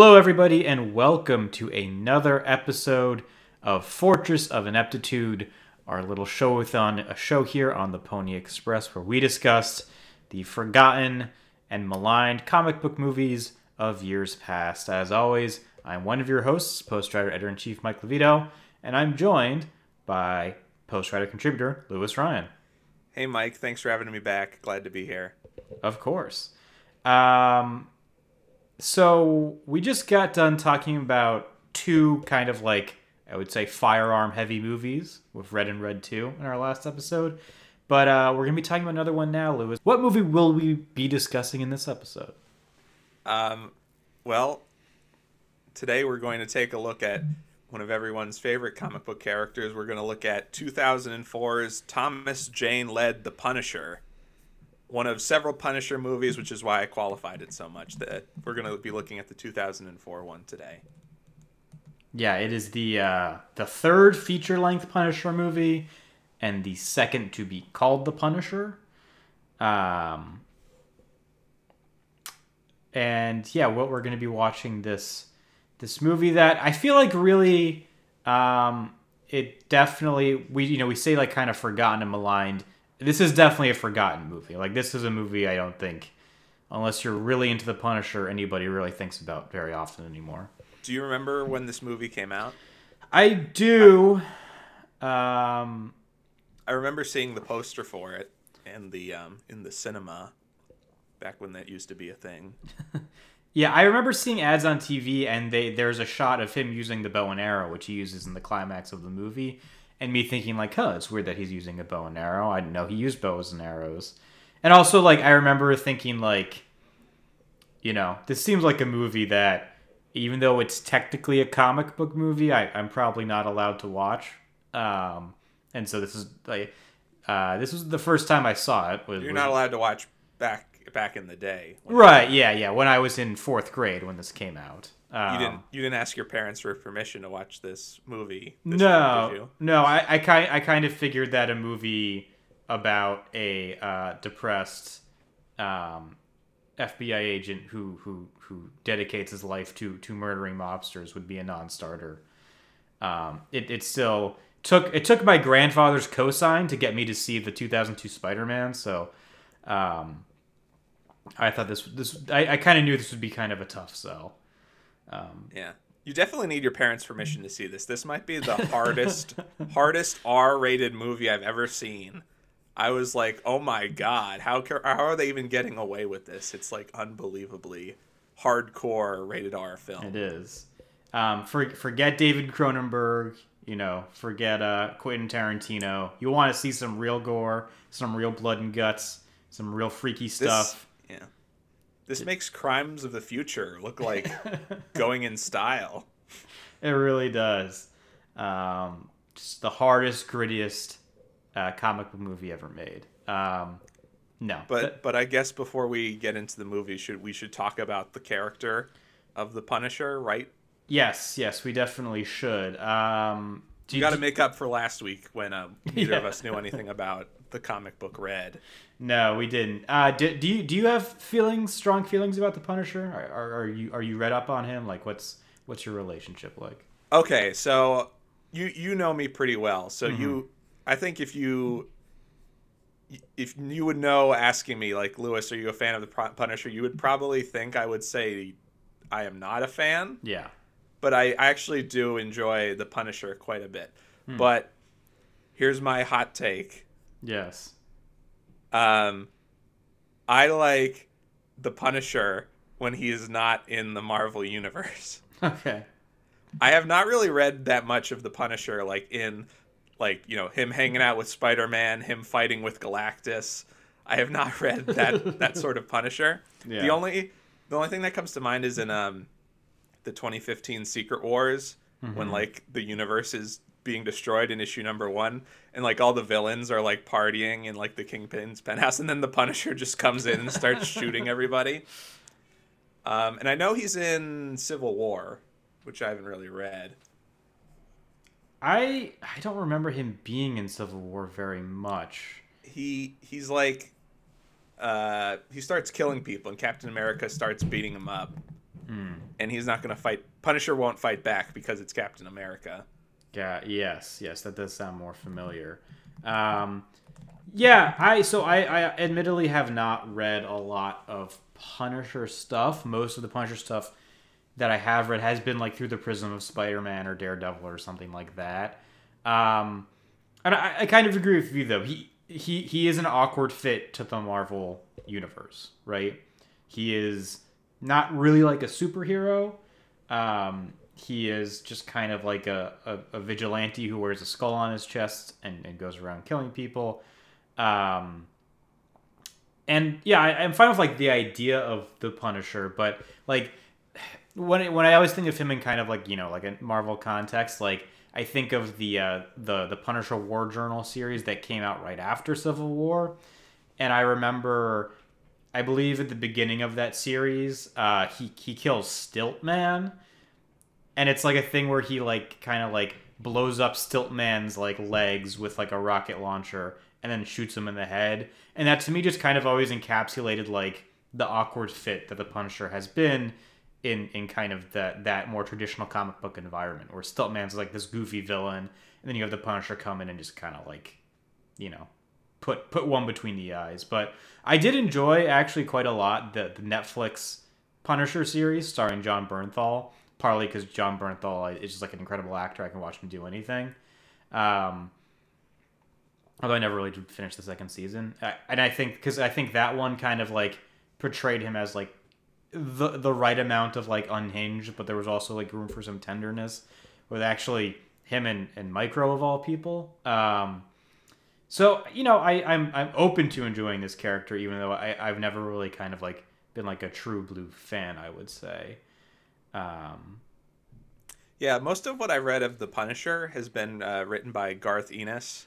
Hello, everybody, and welcome to another episode of Fortress of Ineptitude, our little show-a-thon, a show here on the Pony Express where we discuss the forgotten and maligned comic book movies of years past. As always, I'm one of your hosts, Post Writer Editor in Chief Mike Levito, and I'm joined by Post Writer contributor Lewis Ryan. Hey, Mike. Thanks for having me back. Glad to be here. Of course. Um, so we just got done talking about two kind of like I would say firearm heavy movies with Red and Red 2 in our last episode. But uh, we're gonna be talking about another one now, Lewis. What movie will we be discussing in this episode? Um, well, today we're going to take a look at one of everyone's favorite comic book characters. We're going to look at 2004's Thomas Jane led The Punisher, one of several Punisher movies, which is why I qualified it so much. That we're going to be looking at the 2004 one today. Yeah, it is the uh, the third feature length Punisher movie, and the second to be called The Punisher. Um, and yeah, what we're going to be watching this this movie that I feel like really, um, it definitely we you know we say like kind of forgotten and maligned. This is definitely a forgotten movie. Like this is a movie I don't think, unless you're really into the Punisher, anybody really thinks about very often anymore. Do you remember when this movie came out? I do. Um, I remember seeing the poster for it in the um, in the cinema back when that used to be a thing. yeah, I remember seeing ads on TV, and they there's a shot of him using the bow and arrow, which he uses in the climax of the movie, and me thinking like, "Huh, it's weird that he's using a bow and arrow." I didn't know he used bows and arrows, and also like I remember thinking like, you know, this seems like a movie that, even though it's technically a comic book movie, I, I'm probably not allowed to watch. Um, and so this is like, uh, this was the first time I saw it. Was, You're was- not allowed to watch back back in the day. Right, yeah, yeah. When I was in fourth grade when this came out. Um, You didn't. You didn't ask your parents for permission to watch this movie. This No, year, no. I, I kind, I kind of figured that a movie about a uh, depressed um, FBI agent who, who, who dedicates his life to to murdering mobsters would be a non-starter. Um, it, it still took it took my grandfather's cosign to get me to see the 2002 Spider-Man. So, um, I thought this this I, I kind of knew this would be kind of a tough sell. Um, Yeah. You definitely need your parents' permission to see this. This might be the hardest, hardest R-rated movie I've ever seen. I was like, "Oh my god, how how are they even getting away with this?" It's like unbelievably hardcore rated R film. It is. Um, for, forget David Cronenberg. You know, forget uh, Quentin Tarantino. You want to see some real gore, some real blood and guts, some real freaky stuff. yeah. This makes Crimes of the Future look like going in style. It really does. Um, just the hardest, grittiest uh, comic book movie ever made. Um, no, But but I guess before we get into the movie, should we should talk about the character of the Punisher, right? yes, yes, we definitely should. Um, do You got to make up for last week when um, neither of us knew anything about the comic book read. No, we didn't. Uh, do, do you do you have feelings, strong feelings about the Punisher? Are, are, are you are you read up on him? Like, what's what's your relationship like? Okay, so you you know me pretty well, so you I think if you if you would know asking me like Lewis, are you a fan of the Punisher? You would probably think I would say I am not a fan. Yeah, but I, I actually do enjoy the Punisher quite a bit. But here's my hot take. Yes, Um, I like the Punisher when he is not in the Marvel universe. okay, I have not really read that much of the Punisher, like in, like you know, him hanging out with Spider Man, him fighting with Galactus. I have not read that that sort of Punisher. Yeah. The only the only thing that comes to mind is in um, the 2015 Secret Wars when like the universe is being destroyed in issue number one, and like all the villains are like partying in like the Kingpin's penthouse, and then the Punisher just comes in and starts shooting everybody. Um, and I know he's in Civil War, which I haven't really read. I I don't remember him being in Civil War very much. He he's like uh, he starts killing people, and Captain America starts beating him up. and he's not going to fight. Punisher won't fight back because it's Captain America. Yeah. Yes. Yes. That does sound more familiar. Um, yeah. I so I, I admittedly have not read a lot of Punisher stuff. Most of the Punisher stuff that I have read has been like through the prism of Spider-Man or Daredevil or something like that. Um, and I, I kind of agree with you though. He he he is an awkward fit to the Marvel universe, right? He is not really like a superhero. Um, he is just kind of like a, a, a, vigilante who wears a skull on his chest and, and goes around killing people. Um, and yeah, I, I'm fine with like the idea of the Punisher, but like when when I always think of him in kind of like you know like a Marvel context, like I think of the uh, the the Punisher War Journal series that came out right after Civil War, and I remember, I believe at the beginning of that series, uh, he he kills Stilt Man, and it's like a thing where he like kind of like blows up Stiltman's like legs with like a rocket launcher and then shoots him in the head, and that to me just kind of always encapsulated like the awkward fit that the Punisher has been in in kind of that that more traditional comic book environment where Stiltman's like this goofy villain, and then you have the Punisher come in and just kind of like, you know, put put one between the eyes. But I did enjoy actually quite a lot the the Netflix Punisher series starring Jon Bernthal, partly because Jon Bernthal is just like an incredible actor. I can watch him do anything. Um, although I never really finished the second season, and I think because I think that one kind of like portrayed him as like the the right amount of like unhinged, but there was also like room for some tenderness with actually him and, and micro of all people. Um, so you know, I I'm I'm open to enjoying this character, even though I I've never really kind of like been like a true blue fan. I would say. Um, yeah, most of what I read of the Punisher has been uh, written by Garth Ennis,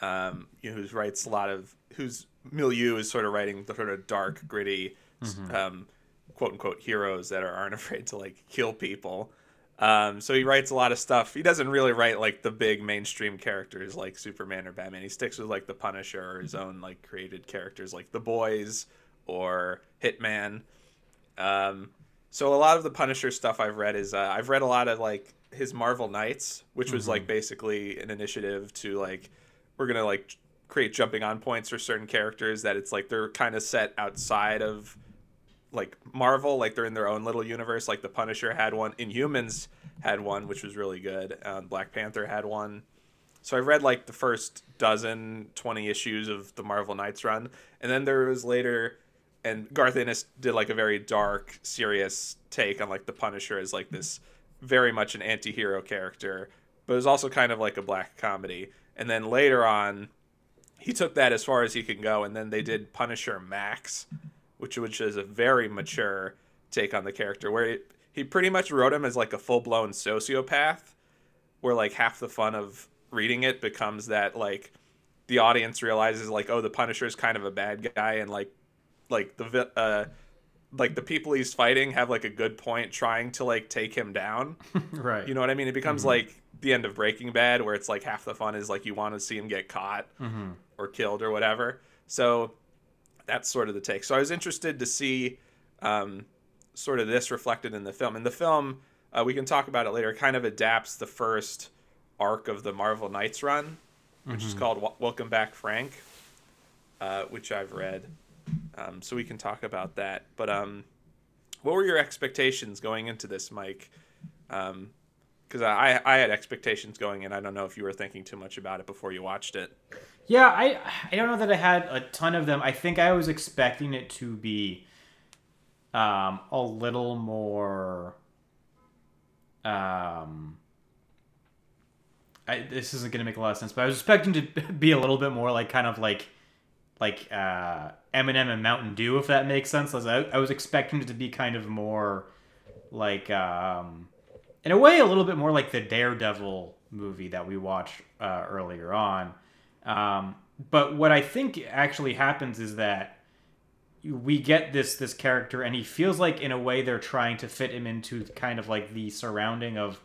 um, you know, who writes a lot of whose milieu is sort of writing the sort of dark, gritty. Mm-hmm. Um, quote unquote heroes that are, aren't afraid to like kill people. Um, so he writes a lot of stuff. He doesn't really write like the big mainstream characters like Superman or Batman. He sticks with like the Punisher or his own like created characters like the Boys or Hitman. Um, so a lot of the Punisher stuff I've read is uh, I've read a lot of like his Marvel Knights, which was mm-hmm. like basically an initiative to like we're gonna like create jumping on points for certain characters that it's like they're kind of set outside of like Marvel, like they're in their own little universe. Like the Punisher had one, Inhumans had one, which was really good. Um, Black Panther had one. So I read like the first dozen, 20 issues of the Marvel Knights run. And then there was later, and Garth Ennis did like a very dark, serious take on like the Punisher as like this very much an anti hero character, but it was also kind of like a black comedy. And then later on, he took that as far as he could go. And then they did Punisher Max which which is a very mature take on the character, where he, he pretty much wrote him as like a full blown sociopath, where like half the fun of reading it becomes that like the audience realizes like oh the Punisher is kind of a bad guy and like like the uh like the people he's fighting have like a good point trying to like take him down. right. You know what I mean? It becomes mm-hmm. like the end of Breaking Bad where it's like half the fun is like you want to see him get caught mm-hmm. or killed or whatever. So that's sort of the take. So I was interested to see um, sort of this reflected in the film. In the film, uh, we can talk about it later. Kind of adapts the first arc of the Marvel Knights run, which mm-hmm. is called Welcome Back, Frank, uh, which I've read. Um, so we can talk about that. But um, what were your expectations going into this, Mike? Because um, I I had expectations going in. I don't know if you were thinking too much about it before you watched it. Yeah, I I don't know that I had a ton of them. I think I was expecting it to be um, a little more. Um, I, this isn't going to make a lot of sense, but I was expecting to be a little bit more like kind of like like uh, Eminem and Mountain Dew, if that makes sense. I I was expecting it to be kind of more like, um, in a way, a little bit more like the Daredevil movie that we watched uh, earlier on. Um, but what I think actually happens is that we get this this character, and he feels like in a way they're trying to fit him into kind of like the surrounding of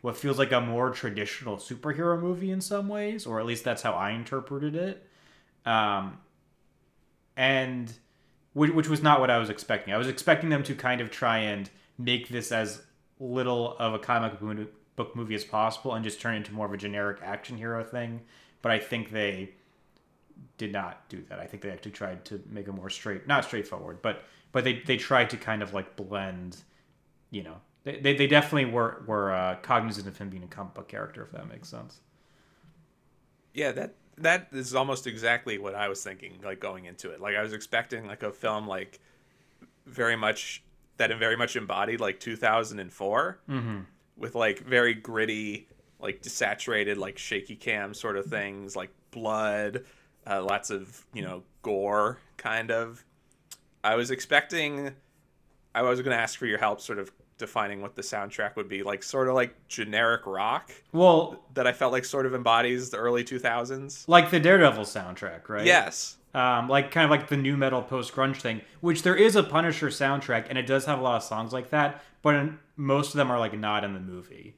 what feels like a more traditional superhero movie in some ways, or at least that's how I interpreted it. Um, and which, which was not what I was expecting. I was expecting them to kind of try and make this as little of a comic book movie as possible and just turn it into more of a generic action hero thing. But I think they did not do that. I think they actually tried to make a more straight, not straightforward, but but they they tried to kind of like blend, you know, they they, they definitely were were uh, cognizant of him being a comic book character, if that makes sense. Yeah, that that is almost exactly what I was thinking, like going into it. Like I was expecting like a film like very much that very much embodied like 2004 mm-hmm. with like very gritty, like desaturated, like shaky cam sort of things, like blood, uh, lots of you know gore, kind of. I was expecting. I was going to ask for your help, sort of defining what the soundtrack would be like sort of like generic rock well that i felt like sort of embodies the early 2000s like the daredevil soundtrack right? Yes. Um, like kind of like the nu metal post grunge thing which there is a punisher soundtrack and it does have a lot of songs like that but most of them are like not in the movie.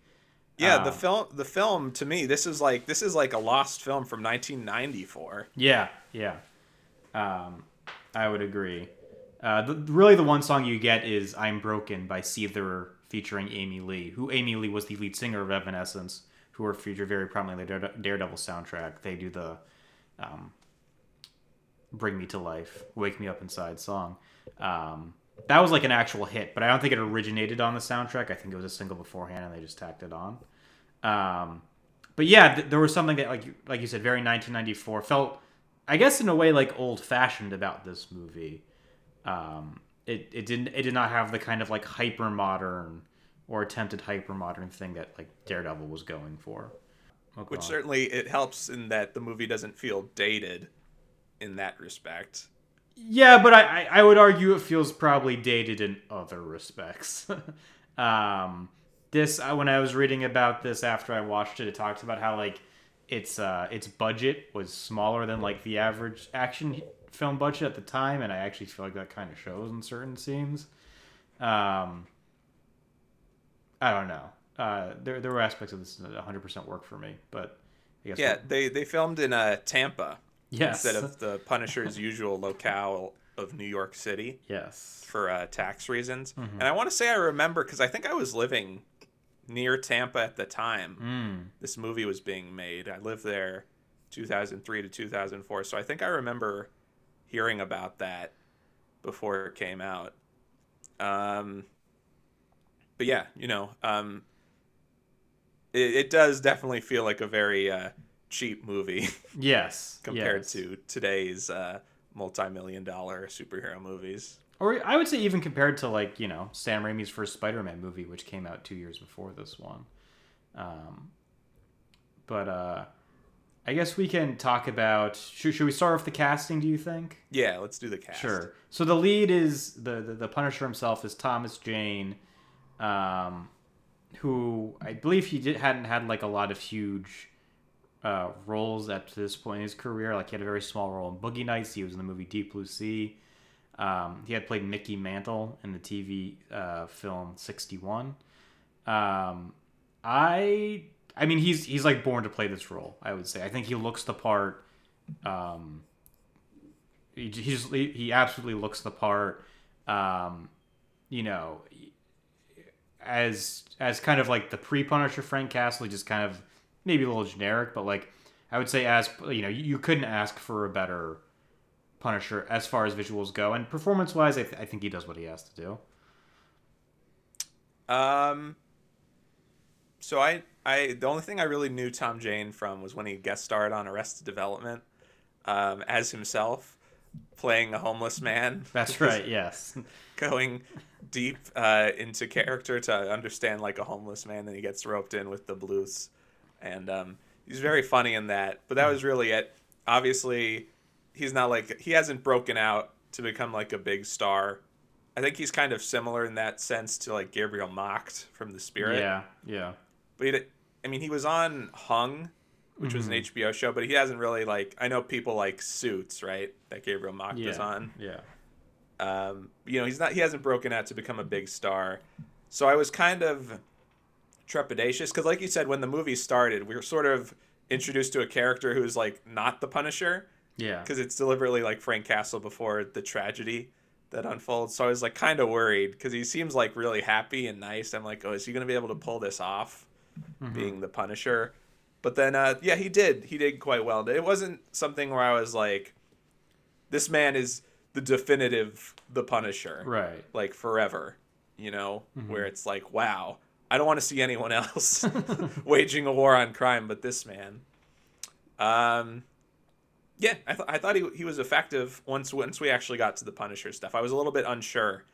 Yeah um, the film the film to me this is like this is like a lost film from 1994 yeah yeah. Um, i would agree uh, the, really, the one song you get is "I'm Broken" by Seether featuring Amy Lee, who Amy Lee was the lead singer of Evanescence, who were featured very prominently in the Daredevil soundtrack. They do the um, "Bring Me to Life," "Wake Me Up Inside" song. Um, that was like an actual hit, but I don't think it originated on the soundtrack. I think it was a single beforehand, and they just tacked it on. Um, but yeah, th- there was something that, like like you said, very 1994 felt, I guess, in a way, like old fashioned about this movie um, it, it didn't it did not have the kind of like hyper modern or attempted hyper modern thing that like Daredevil was going for. Oh, Which certainly it helps in that the movie doesn't feel dated in that respect. Yeah, but I, I would argue it feels probably dated in other respects. um, this when I was reading about this after I watched it, it talks about how like its uh, its budget was smaller than like the average action film budget at the time, and I actually feel like that kind of shows in certain scenes. Um, I don't know. Uh, there there were aspects of this that 100 percent work for me, but I guess yeah, they they filmed in uh, Tampa. Yes. Instead of the Punisher's usual locale of New York City. Yes. For uh, tax reasons, mm-hmm. and I want to say I remember because I think I was living near Tampa at the time mm. this movie was being made. I lived there 2003 to 2004, so I think I remember hearing about that before it came out. Um, but yeah, you know, um, it, it does definitely feel like a very uh, cheap movie. Yes. compared yes. to today's uh, multi-million dollar superhero movies. Or I would say even compared to like you know Sam Raimi's first Spider-Man movie, which came out two years before this one. Um, but uh, I guess we can talk about. Should, should we start off the casting? Do you think? Yeah, let's do the cast. Sure. So the lead is the the, the Punisher himself is Thomas Jane, um, who I believe he did, hadn't had like a lot of huge uh, roles at this point in his career. Like he had a very small role in Boogie Nights. He was in the movie Deep Blue Sea. Um, he had played Mickey Mantle in the TV uh, film Sixty One. Um, I I mean, he's he's like born to play this role. I would say. I think he looks the part. Um, he he absolutely looks the part. Um, you know, as as kind of like the pre-Punisher Frank Castle, just kind of maybe a little generic, but like I would say as you know, you couldn't ask for a better Punisher as far as visuals go, and performance-wise, I, th- I think he does what he has to do. Um. So I I the only thing I really knew Tom Jane from was when he guest starred on Arrested Development um, as himself, playing a homeless man. That's right. Yes. going deep uh, into character to understand like a homeless man, then he gets roped in with the blues, and um, he's very funny in that. But that was really it. Obviously, he's not like he hasn't broken out to become like a big star. I think he's kind of similar in that sense to like Gabriel Macht from The Spirit. Yeah, yeah. But he, I mean, he was on Hung, which mm-hmm. was an HBO mm-hmm. show, but he hasn't really like. I know people like Suits, right? That Gabriel Macht yeah. was on. Yeah. Um, you know, he's not. He hasn't broken out to become a big star, so I was kind of trepidatious because, like you said, when the movie started, we were sort of introduced to a character who's like not the Punisher. Yeah. Because it's deliberately like Frank Castle before the tragedy that unfolds. So I was like kind of worried because he seems like really happy and nice. I'm like, oh, is he gonna be able to pull this off, being the Punisher? But then, uh, yeah, he did. He did quite well. It wasn't something where I was like, this man is the definitive the Punisher, Right. like forever. You know, where it's like, wow, I don't want to see anyone else waging a war on crime, but this man. Um, yeah, I, th- I thought he, he was effective once once we actually got to the Punisher stuff. I was a little bit unsure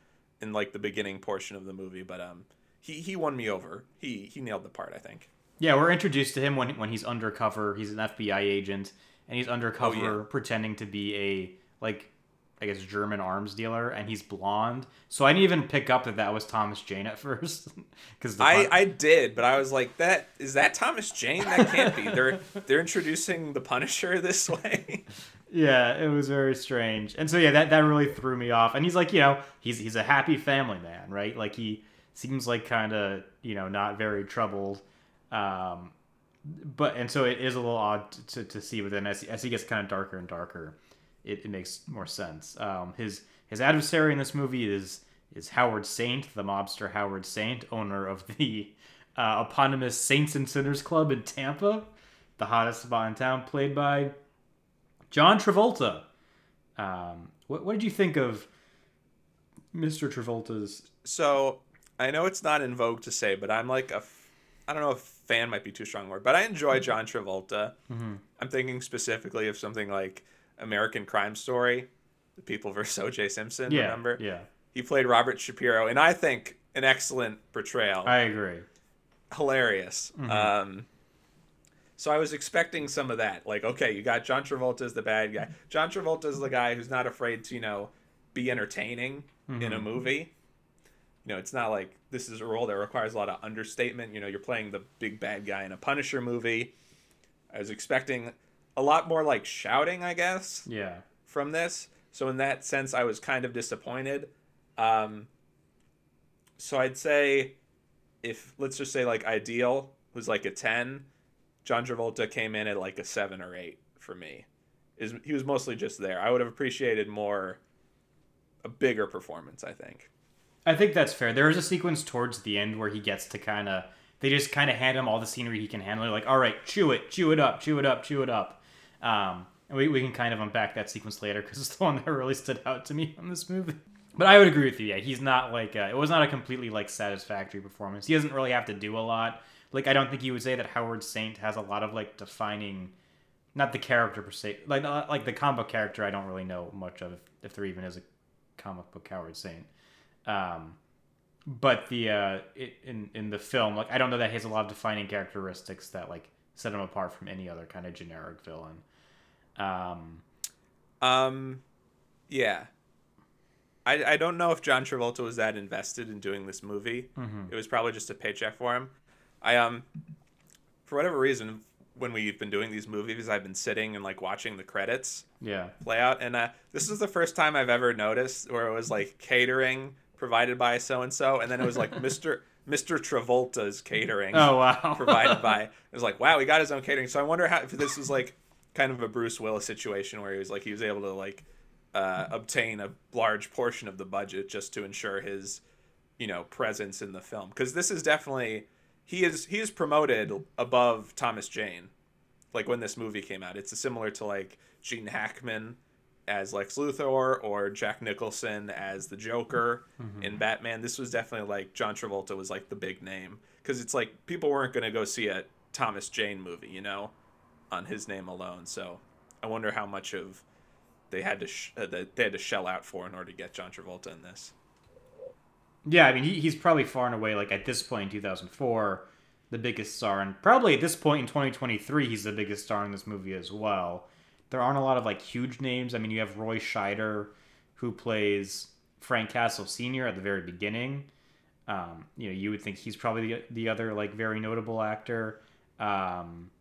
in like the beginning portion of the movie, but um, he he won me over. He he nailed the part. I think. Yeah, we're introduced to him when when he's undercover. He's an FBI agent, and he's undercover Oh, yeah. pretending to be a like I guess German arms dealer, and he's blonde. So I didn't even pick up that that was Thomas Jane at first, because I, I did, but I was like, that is that Thomas Jane? That can't be. They're they're introducing the Punisher this way. yeah, it was very strange, and so yeah, that that really threw me off. And he's like, you know, he's he's a happy family man, right? Like he seems like kind of you know not very troubled. Um, but and so it is a little odd to, to see, but then as, as he gets kind of darker and darker, it, it makes more sense. Um, his his adversary in this movie is is Howard Saint, the mobster Howard Saint, owner of the uh, eponymous Saints and Sinners Club in Tampa, the hottest spot in town, played by John Travolta. Um, what, what did you think of Mr. Travolta's? So I know it's not in vogue to say, but I'm like a, f- I don't know if fan might be too strong word, but I enjoy mm-hmm. John Travolta. Mm-hmm. I'm thinking specifically of something like American Crime Story, The People vs. O.J. Simpson. Yeah, remember? yeah, He played Robert Shapiro, and I think an excellent portrayal. I agree. hilarious. Mm-hmm. Um, so I was expecting some of that. Like, okay, you got John Travolta as the bad guy. John Travolta is the guy who's not afraid to, you know, be entertaining in a movie. You know, it's not like this is a role that requires a lot of understatement. You know, you're playing the big bad guy in a Punisher movie. I was expecting a lot more like shouting, I guess Yeah, from this. So in that sense, I was kind of disappointed. Um, so I'd say, if let's just say like ideal was like a ten, John Travolta came in at like a seven or eight for me. Is he was mostly just there. I would have appreciated more, a bigger performance. I think. I think that's fair. There is a sequence towards the end where he gets to kind of. They just kind of hand him all the scenery he can handle. They're like, all right, chew it, chew it up, chew it up, chew it up. Um, and we, we can kind of unpack that sequence later because it's the one that really stood out to me on this movie. But I would agree with you. Yeah, he's not like uh it was not a completely like satisfactory performance. He doesn't really have to do a lot. Like I don't think you would say that Howard Saint has a lot of like defining, not the character per se. Like like the comic book character, I don't really know much of if, if there even is a comic book Howard Saint. Um, but the uh, it, in in the film, like I don't know that he has a lot of defining characteristics that like set him apart from any other kind of generic villain. Um, Um, yeah. I, I don't know if John Travolta was that invested in doing this movie. It was probably just a paycheck for him. I um, for whatever reason, when we've been doing these movies, I've been sitting and like watching the credits yeah, play out, and uh, this is the first time I've ever noticed where it was like catering provided by so and so, and then it was like Mister Mister Travolta's catering Oh wow. provided by. It was like, wow, he got his own catering. So I wonder how if this was like kind of a Bruce Willis situation where he was like he was able to like uh, obtain a large portion of the budget just to ensure his you know presence in the film because this is definitely he is he is promoted above Thomas Jane. Like when this movie came out, it's similar to like Gene Hackman as Lex Luthor or Jack Nicholson as the Joker in Batman. This was definitely like John Travolta was like the big name because it's like people weren't going to go see a Thomas Jane movie, you know, on his name alone. So I wonder how much of they had to sh- uh, that they had to shell out for in order to get John Travolta in this. Yeah, I mean, he, he's probably far and away, like at this point in 2004, the biggest star. And probably at this point in 2023, he's the biggest star in this movie as well. There aren't a lot of like huge names. I mean, you have Roy Scheider, who plays Frank Castle Sr. at the very beginning. Um, you know, you would think he's probably the, the other like very notable actor. Um,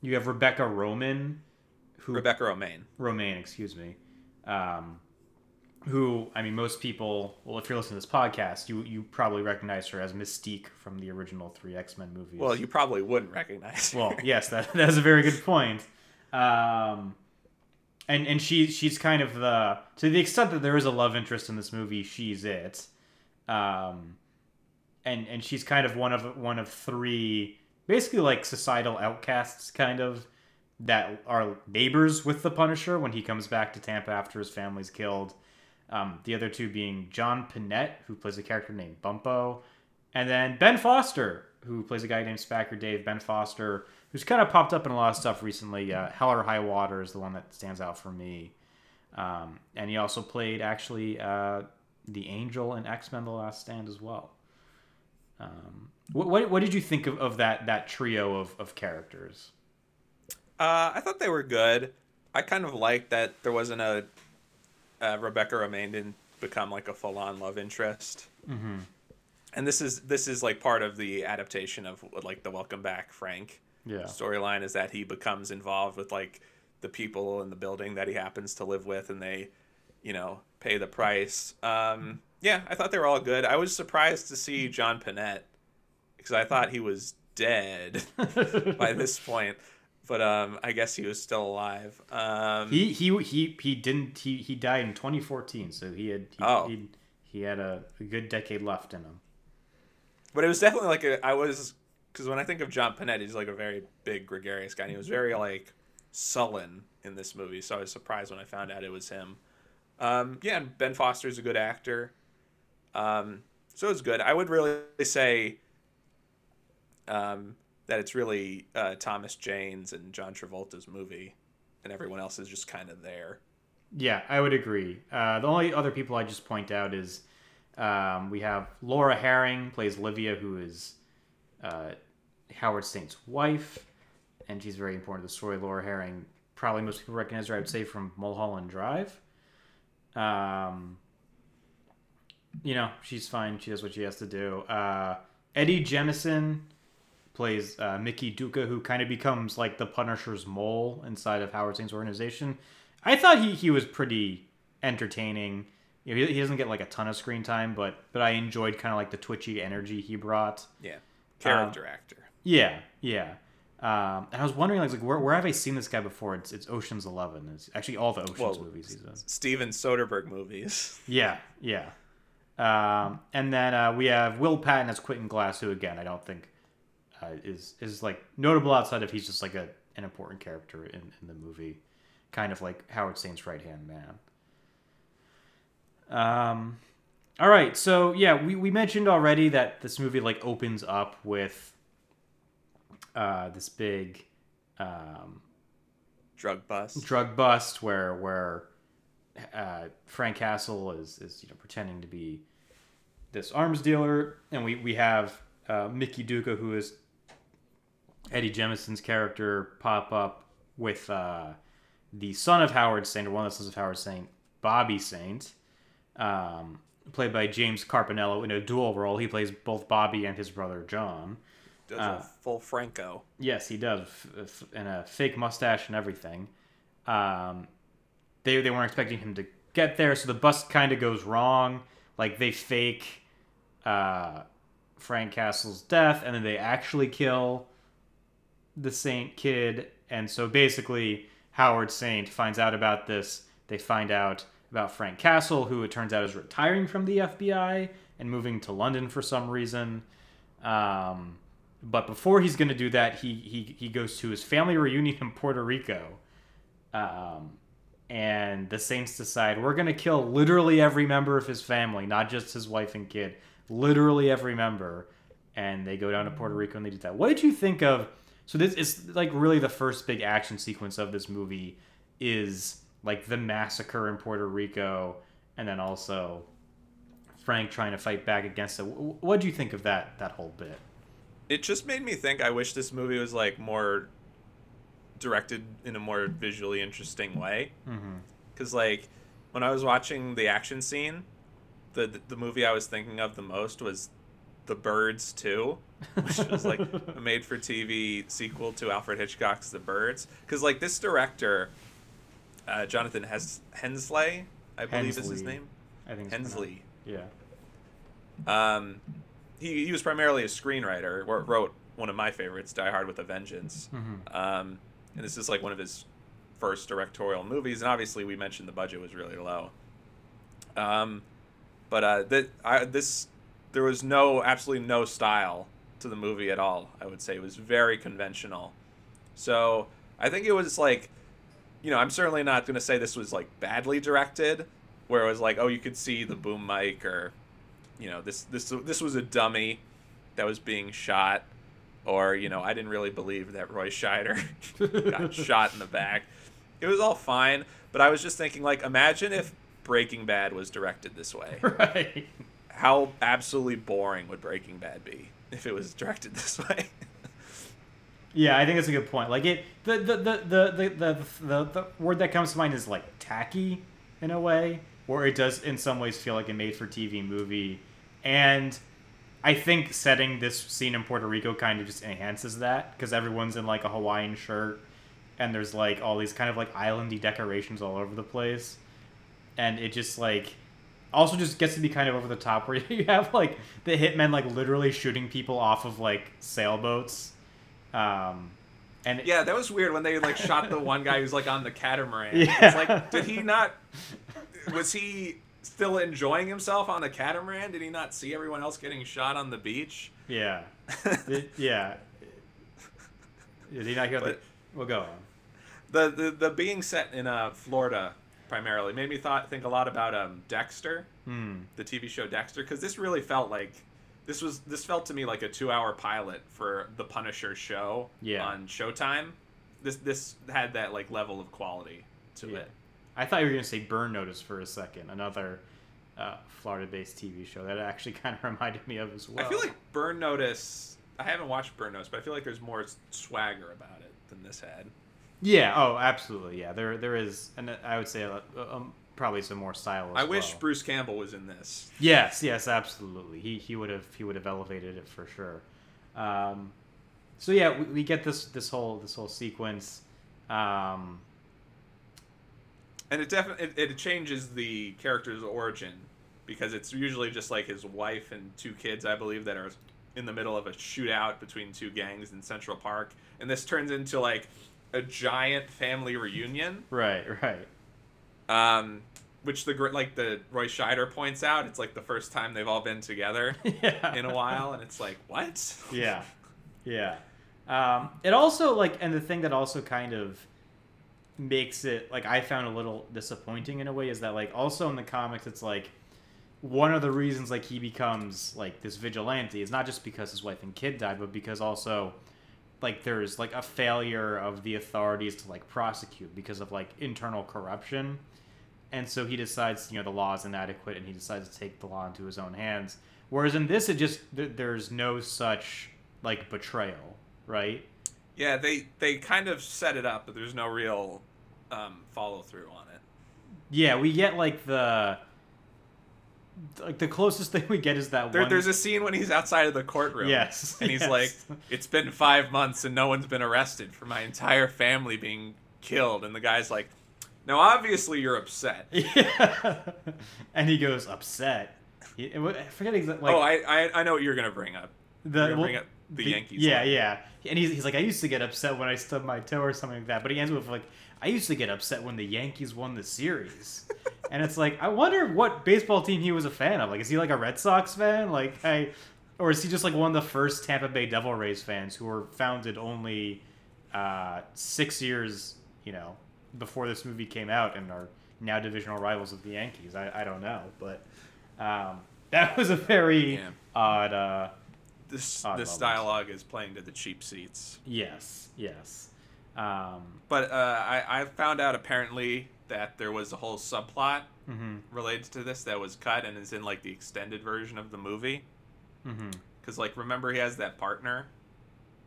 you have Rebecca Roman, who Rebecca Romijn. Romijn, excuse me, um, who I mean, most people. Well, if you're listening to this podcast, you you probably recognize her as Mystique from the original three X Men movies. Well, you probably wouldn't recognize. her. well, yes, that that's a very good point. Um, and and she she's kind of the to the extent that there is a love interest in this movie, she's it. Um, and and she's kind of one of one of three basically like societal outcasts kind of that are neighbors with the Punisher when he comes back to Tampa after his family's killed. Um, the other two being John Pinette, who plays a character named Bumpo, and then Ben Foster, who plays a guy named Spacker Dave. Ben Foster, who's kind of popped up in a lot of stuff recently. Uh, Hell or High Water is the one that stands out for me. Um, and he also played actually uh, the Angel in X Men: The Last Stand as well. Um, what, what, what did you think of, of that that trio of, of characters? Uh, I thought they were good. I kind of liked that there wasn't a uh, Rebecca Romijn didn't become like a full on love interest. Mm-hmm. And this is this is like part of the adaptation of like the Welcome Back Frank Yeah. storyline is that he becomes involved with like the people in the building that he happens to live with, and they, you know, pay the price. Um, yeah, I thought they were all good. I was surprised to see John Pinette because I thought he was dead by this point, but um, I guess he was still alive. Um, He he he he didn't he he died in 2014, so he had he, Oh. he, he had a, a good decade left in him. but it was definitely like a, I was because when I think of John Pinette, he's like a very big gregarious guy. and He was very like sullen in this movie, so I was surprised when I found out it was him. Um, yeah, and Ben Foster's a good actor, um, so it's good. I would really say um, that it's really uh, Thomas Jane's and John Travolta's movie, and everyone else is just kind of there. Yeah, I would agree. Uh, the only other people I just point out is um, we have Laura Herring plays Livia, who is uh, Howard Saint's wife, and she's very important to the story. Laura Harring, probably most people recognize her, I would say, from Mulholland Drive. Um, you know, she's fine. She does what she has to do. Uh, Eddie Jemison plays uh, Mickey Duca, who kind of becomes like the Punisher's mole inside of Howard Saint's organization. I thought he, he was pretty entertaining. You know, he, he doesn't get like a ton of screen time, but but I enjoyed kind of like the twitchy energy he brought. Yeah, character actor. Yeah, yeah. Um, and I was wondering, like, like where, where have I seen this guy before? It's it's Ocean's Eleven. It's actually all the Ocean's Well, movies he's in. Steven Soderbergh movies. Yeah, yeah. Um, and then uh, we have Will Patton as Quentin Glass, who again I don't think uh, is is like notable outside of he's just like a an important character in, in the movie, kind of like Howard Saint's right hand man. Um, all right, so yeah, we, we mentioned already that this movie like opens up with uh, this big um, Drug bust. drug bust where where uh, Frank Castle is is you know pretending to be this arms dealer, and we we have uh, Mickey Duca who is Eddie Jemison's character pop up with uh, the son of Howard Saint or one of the sons of Howard Saint, Bobby Saint, um, played by James Carpinello in a dual role. He plays both Bobby and his brother John. Does Uh, a full Franco. Yes, he does, and a fake mustache and everything. Um, they they weren't expecting him to get there, so the bus kind of goes wrong. Like they fake uh, Frank Castle's death, and then they actually kill the Saint kid. And so basically, Howard Saint finds out about this. They find out about Frank Castle, who it turns out is retiring from the FBI and moving to London for some reason. Um, but before he's going to do that, he, he he goes to his family reunion in Puerto Rico. Um, and the Saints decide we're going to kill literally every member of his family, not just his wife and kid, literally every member. And they go down to Puerto Rico and they do that. What did you think of? So this is like really the first big action sequence of this movie is like the massacre in Puerto Rico, and then also Frank trying to fight back against it. What do you think of that that whole bit? It just made me think. I wish this movie was like more directed in a more visually interesting way. Mm-hmm. Because like when I was watching the action scene, the the movie I was thinking of the most was The Birds 2, which was like a made-for-TV sequel to Alfred Hitchcock's The Birds. Because like this director, uh, Jonathan Hes- Hensleigh, I believe is his name. I think Hensleigh. pronounced- Um, he, he was primarily a screenwriter. Wrote one of my favorites, Die Hard with a Vengeance. Mm-hmm. Um, and this is like one of his first directorial movies, and obviously we mentioned the budget was really low. Um, but uh, I, this there was no absolutely no style to the movie at all. I would say it was very conventional. So I think it was like, you know, I'm certainly not going to say this was like badly directed, where it was like, oh, you could see the boom mic or, you know, this this this was a dummy that was being shot, or you know, I didn't really believe that Roy Scheider got shot in the back. It was all fine, but I was just thinking, like, imagine if Breaking Bad was directed this way. Right. How absolutely boring would Breaking Bad be if it was directed this way? Yeah, I think that's a good point. Like it, the the the the the the, the, word that comes to mind is like tacky in a way, or it does in some ways feel like a made-for-TV movie, and I think setting this scene in Puerto Rico kind of just enhances that because everyone's in like a Hawaiian shirt, and there's like all these kind of like islandy decorations all over the place, and it just like also just gets to be kind of over the top where you have like the hitmen like literally shooting people off of like sailboats um, and yeah, that was weird when they like shot the one guy who's like on the catamaran. Yeah. It's like, did he not? Was he still enjoying himself on the catamaran? Did he not see everyone else getting shot on the beach? Yeah. It- yeah. Did he not hear the? But- We'll go on. The the, the being set in uh, Florida primarily made me thought think a lot about um, Dexter, Hmm. the TV show Dexter, because this really felt like this was this felt to me like a two hour pilot for the Punisher show Yeah. on Showtime. This this had that like level of quality to Yeah. it. I thought you were gonna say Burn Notice for a second, another uh, Florida-based TV show that actually kind of reminded me of as well. I feel like Burn Notice. I haven't watched Burn Notice, but I feel like there's more swagger about it than this had. Yeah. Oh, absolutely. Yeah. There, there is, and I would say uh, um, probably some more style. I wish. Bruce Campbell was in this. Yes, yes, absolutely. He he would have he would have elevated it for sure. Um, so yeah, we, we get this this whole this whole sequence. Um, And it definitely it, it changes the character's origin because it's usually just like his wife and two kids, I believe, that are in the middle of a shootout between two gangs in Central Park, and this turns into like a giant family reunion. right, right. Um, which the like the Roy Scheider points out, it's like the first time they've all been together yeah. in a while, and it's like what? yeah, yeah. Um, it also like, and the thing that also kind of makes it like I found a little disappointing in a way is that like also in the comics it's like one of the reasons like he becomes like this vigilante is not just because his wife and kid died, but because also like there's like a failure of the authorities to like prosecute because of like internal corruption. And so he decides, you know, the law is inadequate, and he decides to take the law into his own hands. Whereas in this, it just th- there's no such like betrayal, right? Yeah, they they kind of set it up, but there's no real um, follow through on it. Yeah, we get like the like the closest thing we get is that There, one. there's a scene when he's outside of the courtroom. Yes, And he's yes. like, it's been five months and no one's been arrested for my entire family being killed. And the guy's like, now obviously you're upset. yeah, and he goes upset. He, I forget exactly. Like, oh, I, I I know what you're gonna bring up. the, well, bring up the, the- Yankees. Yeah, yeah. And he's, he's like, I used to get upset when I stubbed my toe or something like that. But he ends with like, I used to get upset when the Yankees won the series. and it's like, I wonder what baseball team he was a fan of. Like, is he like a Red Sox fan? Like, I, or is he just like one of the first Tampa Bay Devil Rays fans who were founded only uh, six years, you know, before this movie came out and are now divisional rivals of the Yankees? I, I don't know, but um, that was a very Yeah. odd. Uh, This Odd this moments. dialogue is playing to the cheap seats. Yes, yes. Um, But uh, I I found out apparently that there was a whole subplot mhm, related to this that was cut and is in like the extended version of the movie. mhm. Because like remember he has that partner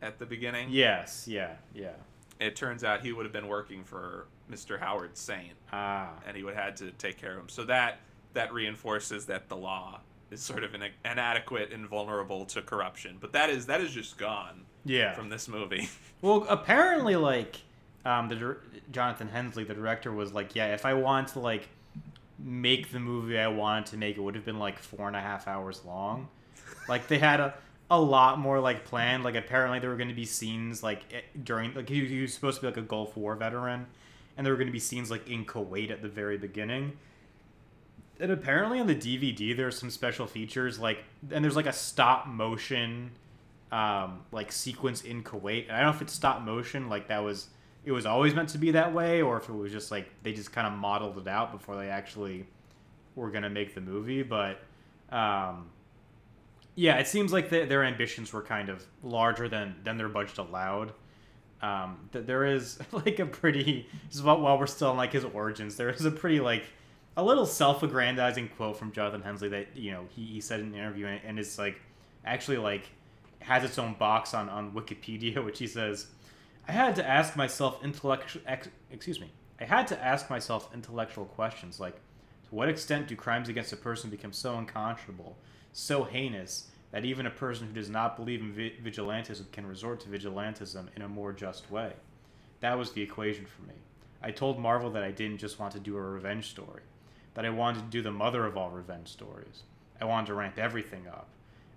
at the beginning. Yes, yeah, yeah. It turns out he would have been working for Mr. Howard Saint, Ah, and he would have had to take care of him. So that that reinforces that the law is sort of ina- inadequate and vulnerable to corruption. But that is that is just gone yeah. from this movie. well, apparently, like, um, the dir- Jonathan Hensleigh, the director, was like, yeah, if I wanted to like make the movie I wanted to make, it would have been like four and a half hours long. Like they had a a lot more like planned. Like apparently there were going to be scenes like eh, during like he, he was supposed to be like a Gulf War veteran, and there were going to be scenes like in Kuwait at the very beginning. And apparently on the DVD there's some special features like and there's like a stop motion um, like sequence in Kuwait. And I don't know if it's stop motion like that was it was always meant to be that way or if it was just like they just kind of modeled it out before they actually were going to make the movie, but um, yeah, it seems like the, their ambitions were kind of larger than than their budget allowed. Um, that there is like a pretty just while, we're still in like his origins, there is a pretty like a little self-aggrandizing quote from Jonathan Hensleigh that you know he, he said in an interview and, and it's like actually like has its own box on on Wikipedia, which he says, "I had to ask myself intellectual ex, excuse me, I had to ask myself intellectual questions like." To what extent do crimes against a person become so unconscionable, so heinous, that even a person who does not believe in vi- vigilantism can resort to vigilantism in a more just way? That was the equation for me. I told Marvel that I didn't just want to do a revenge story, that I wanted to do the mother of all revenge stories. I wanted to ramp everything up.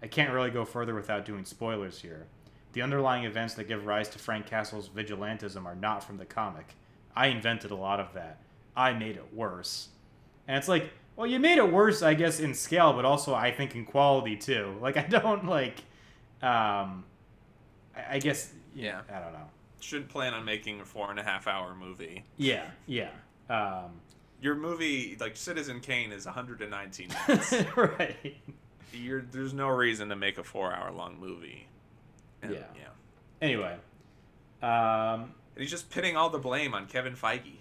I can't really go further without doing spoilers here. The underlying events that give rise to Frank Castle's vigilantism are not from the comic. I invented a lot of that. I made it worse. And it's like, well, you made it worse, I guess, in scale, but also I think in quality too. Like, I don't like, um, I, I guess, Yeah. I don't know. Should plan on making a four and a half hour movie. Yeah, yeah, um, Your movie, like Citizen Kane, is 119 minutes. right. You're, there's no reason to make a four hour long movie. And, Yeah. yeah. Anyway, um, And he's just pitting all the blame on Kevin Feige.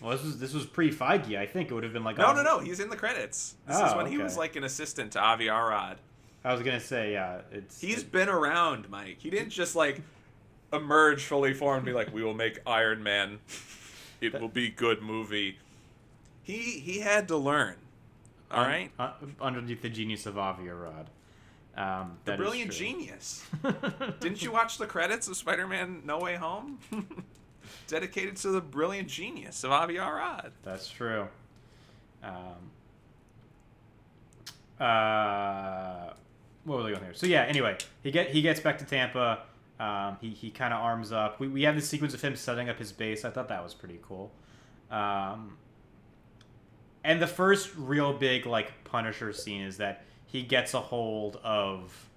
Well, this was this was pre Feige. I think it would have been like, No, oh, no, no. He's in the credits. This is Oh, when he was like an assistant to Avi Arad. I was gonna say, yeah, it's He's it- been around, Mike. He didn't just like emerge fully formed be like, "We will make Iron Man. It will be good movie." He he had to learn. All right. un- right, un- underneath the genius of Avi Arad. Um, the brilliant genius. Didn't you watch the credits of Spider-Man: No Way Home? Dedicated to the brilliant genius of Avi Arad. That's true. Um, uh, what was I going here? So yeah. Anyway, he get he gets back to Tampa. Um, he he kind of arms up. We we have the sequence of him setting up his base. I thought that was pretty cool. Um, and the first real big like Punisher scene is that he gets a hold of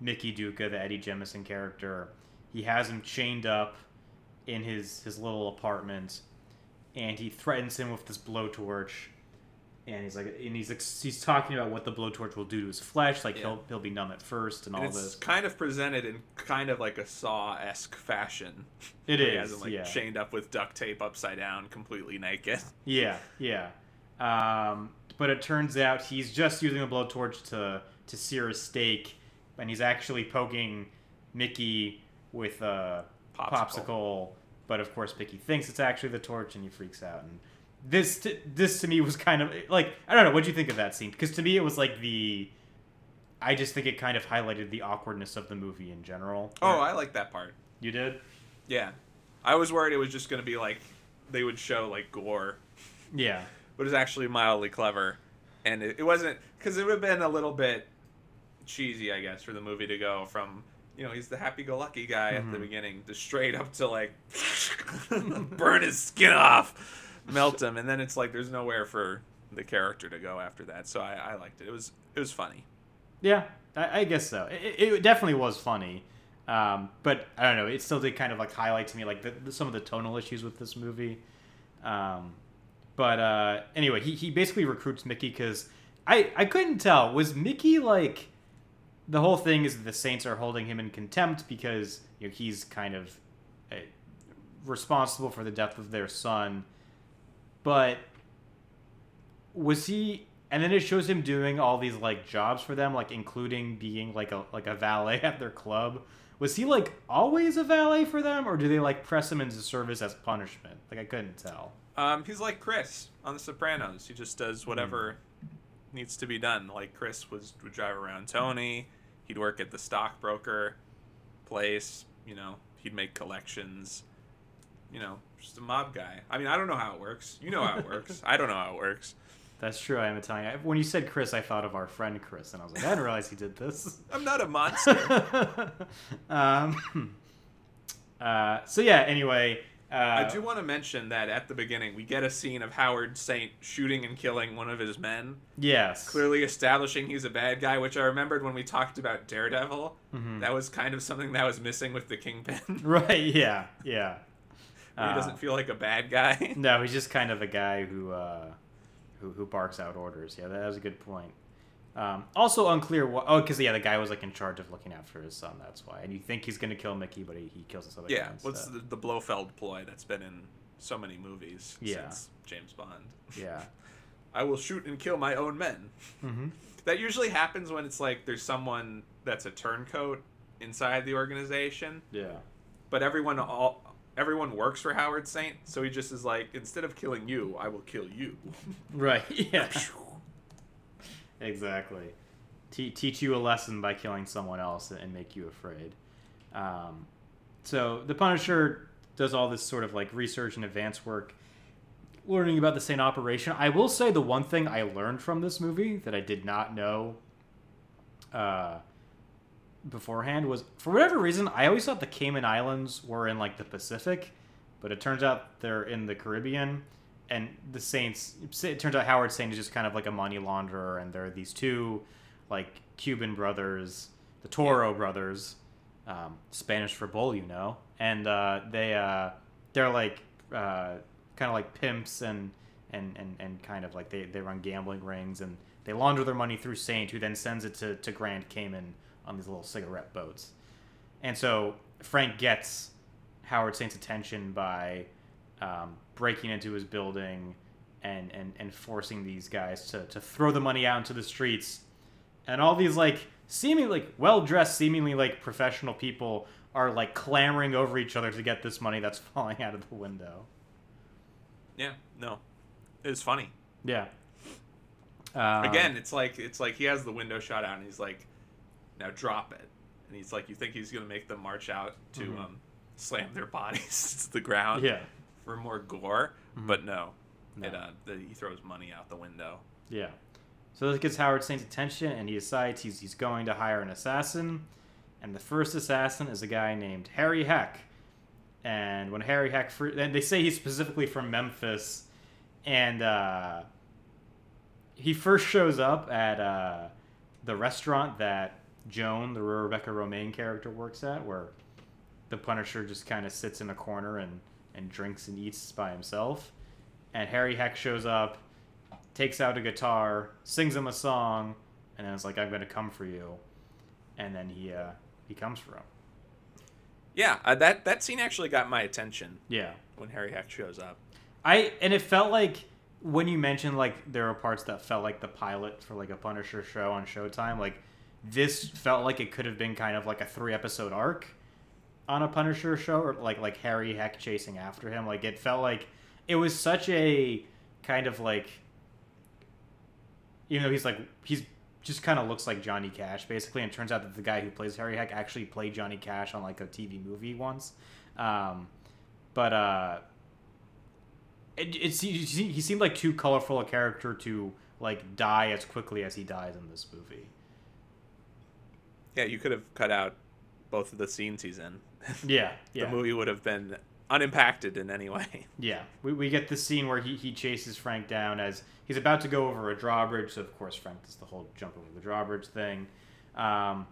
Mickey Duka, the Eddie Jemison character. He has him chained up in his his little apartment, and he threatens him with this blowtorch. And he's like, and he's he's talking about what the blowtorch will do to his flesh. Like Yeah. he'll he'll be numb at first, and all it's this. kind of presented in kind of like a Saw esque fashion. It He is, has him like yeah. chained up with duct tape upside down, completely naked. Yeah, yeah. Um, but it turns out he's just using a blowtorch to to sear a steak, and he's actually poking Mickey with a Popsicle. popsicle. But of course, Mickey thinks it's actually the torch, and he freaks out. And this to, this to me was kind of like I don't know. What do you think of that scene? Because to me, it was like the. I just think it kind of highlighted the awkwardness of the movie in general. Oh, I like that part. you did? Yeah, I was worried it was just gonna be like they would show like gore, Yeah. but it's actually mildly clever, and it, it wasn't because it would have been a little bit cheesy, I guess, for the movie to go from you know he's the happy-go-lucky guy at the Mhm. beginning to straight up to like burn his skin off, melt him, and then it's like there's nowhere for the character to go after that. So I, I liked it. It was it was funny. Yeah, I, I guess so. It, it definitely was funny, um, but I don't know. It still did kind of like highlight to me like the, the, some of the tonal issues with this movie. Um, but uh, anyway, he, he basically recruits Mickey because I I couldn't tell was Mickey like the whole thing is that the Saints are holding him in contempt because you know he's kind of uh, responsible for the death of their son, but was he and then it shows him doing all these like jobs for them like including being like a like a valet at their club was he like always a valet for them or do they like press him into service as punishment like i couldn't tell Um, he's like Chris on The Sopranos. He just does whatever needs to be done. Like Chris was would drive around Tony. He'd work at the stockbroker place. You know, he'd make collections. You know, just a mob guy. I mean, I don't know how it works. You know how it works. I don't know how it works. that's true i am italian when you said chris i thought of our friend chris and i was like i didn't realize he did this I'm not a monster. um, uh, so yeah. Anyway, Uh, I do want to mention that at the beginning we get a scene of Howard Saint shooting and killing one of his men, Yes. clearly establishing he's a bad guy. Which I remembered when we talked about Daredevil. Mhm. That was kind of something that was missing with the Kingpin. Right. Yeah. Yeah. he Uh, doesn't feel like a bad guy. No, he's just kind of a guy who uh, who who barks out orders. Yeah, that was a good point. Um, also unclear what. Oh, because yeah, the guy was like in charge of looking after his son. That's why. And you think he's gonna kill Mickey, but he, he kills this other guy. yeah, what's the, the Blofeld ploy that's been in so many movies Yeah. since James Bond? Yeah. I will shoot and kill my own men. Mm-hmm. That usually happens when it's like there's someone that's a turncoat inside the organization, Yeah. but everyone all everyone works for Howard Saint, so he just is like, instead of killing you, I will kill you. Right. Yeah. Exactly. Te- teach you a lesson by killing someone else and make you afraid. Um, so the Punisher does all this sort of like research and advanced work, learning about the Saint operation. I will say the one thing I learned from this movie that I did not know uh, beforehand was for whatever reason I always thought the Cayman Islands were in like the Pacific, but it turns out they're in the Caribbean. And the Saints, it turns out Howard Saint is just kind of like a money launderer, and there are these two like Cuban brothers, the Toro brothers, um, Spanish for bull, you know, and uh, they uh, they're like uh, kind of like pimps and and, and, and kind of like they, they run gambling rings and they launder their money through Saint, who then sends it to, to Grand Cayman on these little cigarette boats. And so Frank gets Howard Saint's attention by um, breaking into his building and, and, and forcing these guys to, to throw the money out into the streets. And all these like seemingly like well dressed, seemingly like professional people are like clamoring over each other to get this money that's falling out of the window. yeah, no, it's funny. Yeah. Um, Again, it's like it's like he has the window shot out, and he's like, "Now drop it," and he's like, "You think he's gonna make them march out to Mhm. um, slam their bodies to the ground Yeah. For more gore?" Mhm. But no, No. it uh, the, he throws money out the window. Yeah. So this gets Howard Saint's attention, and he decides he's, he's going to hire an assassin. And the first assassin is a guy named Harry Heck. And when Harry Heck, and they say he's specifically from Memphis, and uh, he first shows up at uh, the restaurant that Joan, the Rebecca Romijn character, works at, where the Punisher just kind of sits in a corner and, and drinks and eats by himself. And Harry Heck shows up, takes out a guitar, sings him a song, and then it's like, "I'm gonna come for you," and then he uh, he comes for him. Yeah, uh, that that scene actually got my attention Yeah, when Harry Heck shows up. I and it felt like when you mentioned like there were parts that felt like the pilot for like a Punisher show on Showtime. Like this felt like it could have been kind of like a three episode arc on a Punisher show, or like like Harry Heck chasing after him. Like it felt like it was such a kind of like even though he's like he's just kind of looks like Johnny Cash basically, and turns out that the guy who plays Harry Heck actually played Johnny Cash on like a TV movie once. Um, but uh, it, it he seemed like too colorful a character to like die as quickly as he dies in this movie. Yeah, you could have cut out both of the scenes he's in. Yeah, yeah, The movie would have been unimpacted in any way. yeah. We, we get this scene where he, he chases Frank down as he's about to go over a drawbridge. So of course Frank does the whole jump over the drawbridge thing. Um,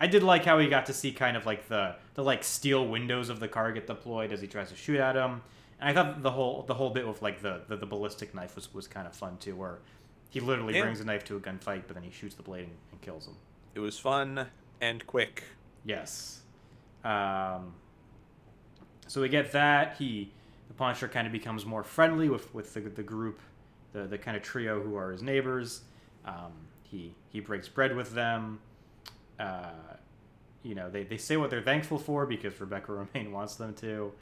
I did like how he got to see kind of like the the like steel windows of the car get deployed as he tries to shoot at him. And I thought the whole the whole bit with like the the, the ballistic knife was, was kind of fun too, where he literally brings a knife to a gunfight, but then he shoots the blade and, and kills him. It was fun and quick. Yes. Um, so we get that he, the Punisher, kind of becomes more friendly with with the, the group, the the kind of trio who are his neighbors. Um, he he breaks bread with them. Uh, you know, they, they say what they're thankful for because Rebecca Romijn wants them to.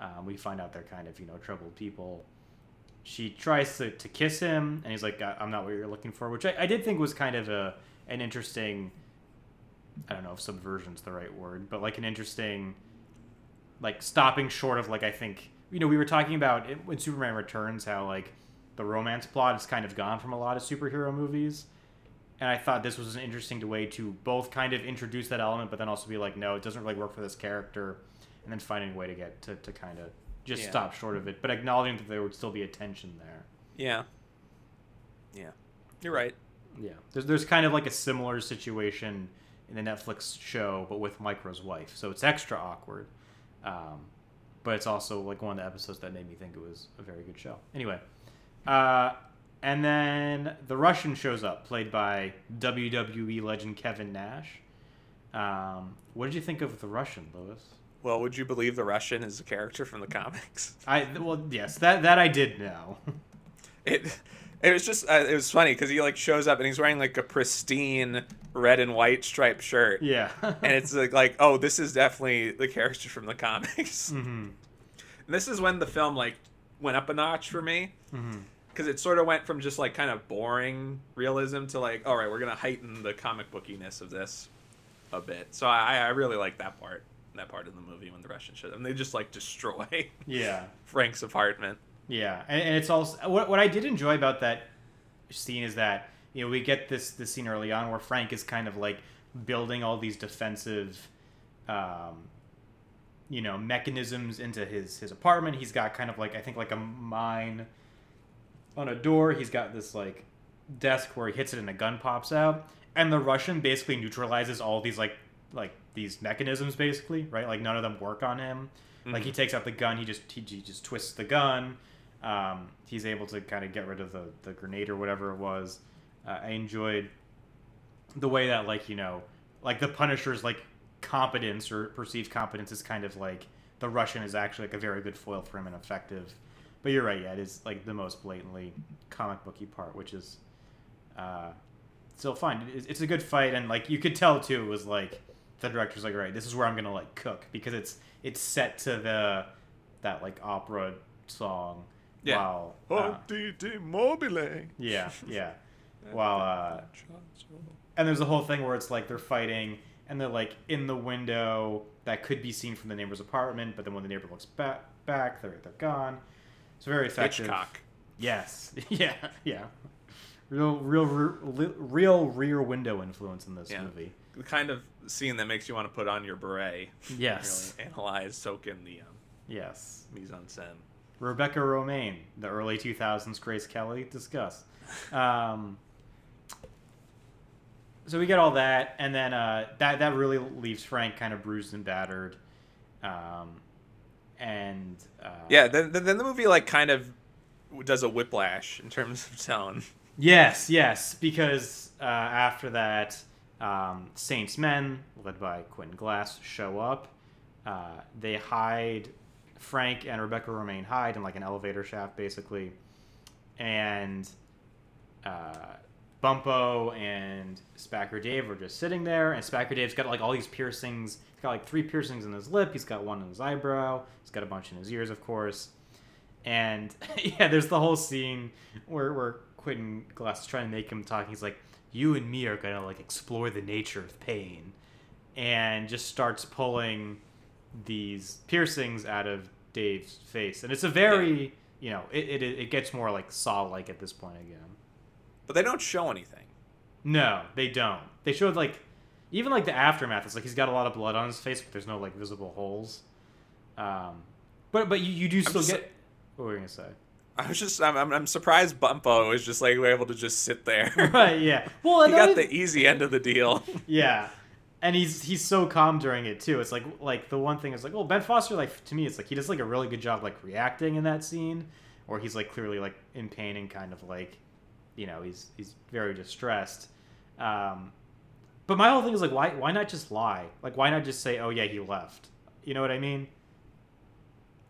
Um, we find out they're kind of you know troubled people. She tries to, to kiss him, and he's like, "I- "I'm not what you're looking for," which I, I did think was kind of a an interesting I don't know if subversion's the right word, but like an interesting, like stopping short of like I think you know we were talking about it, when Superman Returns how like the romance plot is kind of gone from a lot of superhero movies, and I thought this was an interesting way to both kind of introduce that element, but then also be like no, it doesn't really work for this character, and then finding a way to get to, to kind of just Yeah. stop short of it, but acknowledging that there would still be a tension there. Yeah. Yeah. You're right. Yeah, there's there's kind of like a similar situation in the Netflix show, but with Micro's wife, so it's extra awkward. Um, but it's also like one of the episodes that made me think it was a very good show. Anyway, uh, and then the Russian shows up, played by WWE legend Kevin Nash. Um, what did you think of the Russian, Lewis? Well, would you believe the Russian is a character from the comics? I well, yes, that that I did know. It it was just uh, it was funny because he like shows up and he's wearing like a pristine red and white striped shirt, yeah, and it's like, like oh this is definitely the character from the comics. hmm And this is when the film like went up a notch for me because it sort of went from just like kind of boring realism to like all right we're gonna heighten the comic bookiness of this a bit. So I I really like that part that part of the movie when the Russian showed up and they just like destroy yeah. Frank's apartment. Yeah, and, and it's also what, what I did enjoy about that scene is that you know we get this this scene early on where Frank is kind of like building all these defensive, um, you know, mechanisms into his his apartment. He's got kind of like I think like a mine on a door. He's got this like desk where he hits it and a gun pops out, and the Russian basically neutralizes all these like like these mechanisms basically, right? Like none of them work on him. Like he takes out the gun, he just he, he just twists the gun. Um, he's able to kind of get rid of the, the grenade or whatever it was. Uh, I enjoyed the way that like you know like the Punisher's like competence or perceived competence is kind of like the Russian is actually like a very good foil for him and effective. But you're right, yeah, it is like the most blatantly comic booky part, which is uh, still fun. It's, it's a good fight, and like you could tell too, it was like the director's like, right, this is where I'm gonna like cook because it's it's set to the that like opera song. Yeah. While, Oh, uh, mobile. yeah, yeah. While uh, and there's a whole thing where it's like they're fighting and they're like in the window that could be seen from the neighbor's apartment, but then when the neighbor looks back, back they're they're gone. It's very effective. Hitchcock. Yes. Yeah. Yeah. Real, real, real, real rear window influence in this Yeah. movie. The kind of scene that makes you want to put on your beret. Yes. Really analyze, soak in the um, Yes. mise en scène. Rebecca Romijn, the early 2000s Grace Kelly, discuss. Um, so we get all that, and then uh, that that really leaves Frank kind of bruised and battered. Um, and uh, Yeah, then, then the movie like kind of does a whiplash in terms of tone. Yes, yes, because uh, after that, um, Saints Men, led by Quentin Glass, show up. Uh, they hide, Frank and Rebecca Romijn hide in like an elevator shaft, basically. And uh, Bumpo and Spacker Dave are just sitting there, and Spacker Dave's got like all these piercings. He's got like three piercings in his lip, he's got one in his eyebrow, he's got a bunch in his ears, of course. And yeah, there's the whole scene where where Quentin Glass is trying to make him talk. He's like, "You and me are gonna like explore the nature of pain," and just starts pulling these piercings out of Dave's face, and it's a very you know it, it it gets more like Saw like at this point again. But they don't show anything. No, they don't. They showed like even like the aftermath. It's like he's got a lot of blood on his face, but there's no like visible holes. Um, but but you, you do still get. What were you gonna say? I was just I'm, I'm, I'm surprised Bumpo was just like able to just sit there. right. Yeah. Well, he got only- the easy end of the deal. Yeah. And he's he's so calm during it too. It's like like the one thing is like, well, Ben Foster like to me it's like he does like a really good job like reacting in that scene, or he's like clearly like in pain and kind of like, you know, he's he's very distressed. Um, but my whole thing is like, why why not just lie? Like, why not just say, oh yeah, he left? You know what I mean?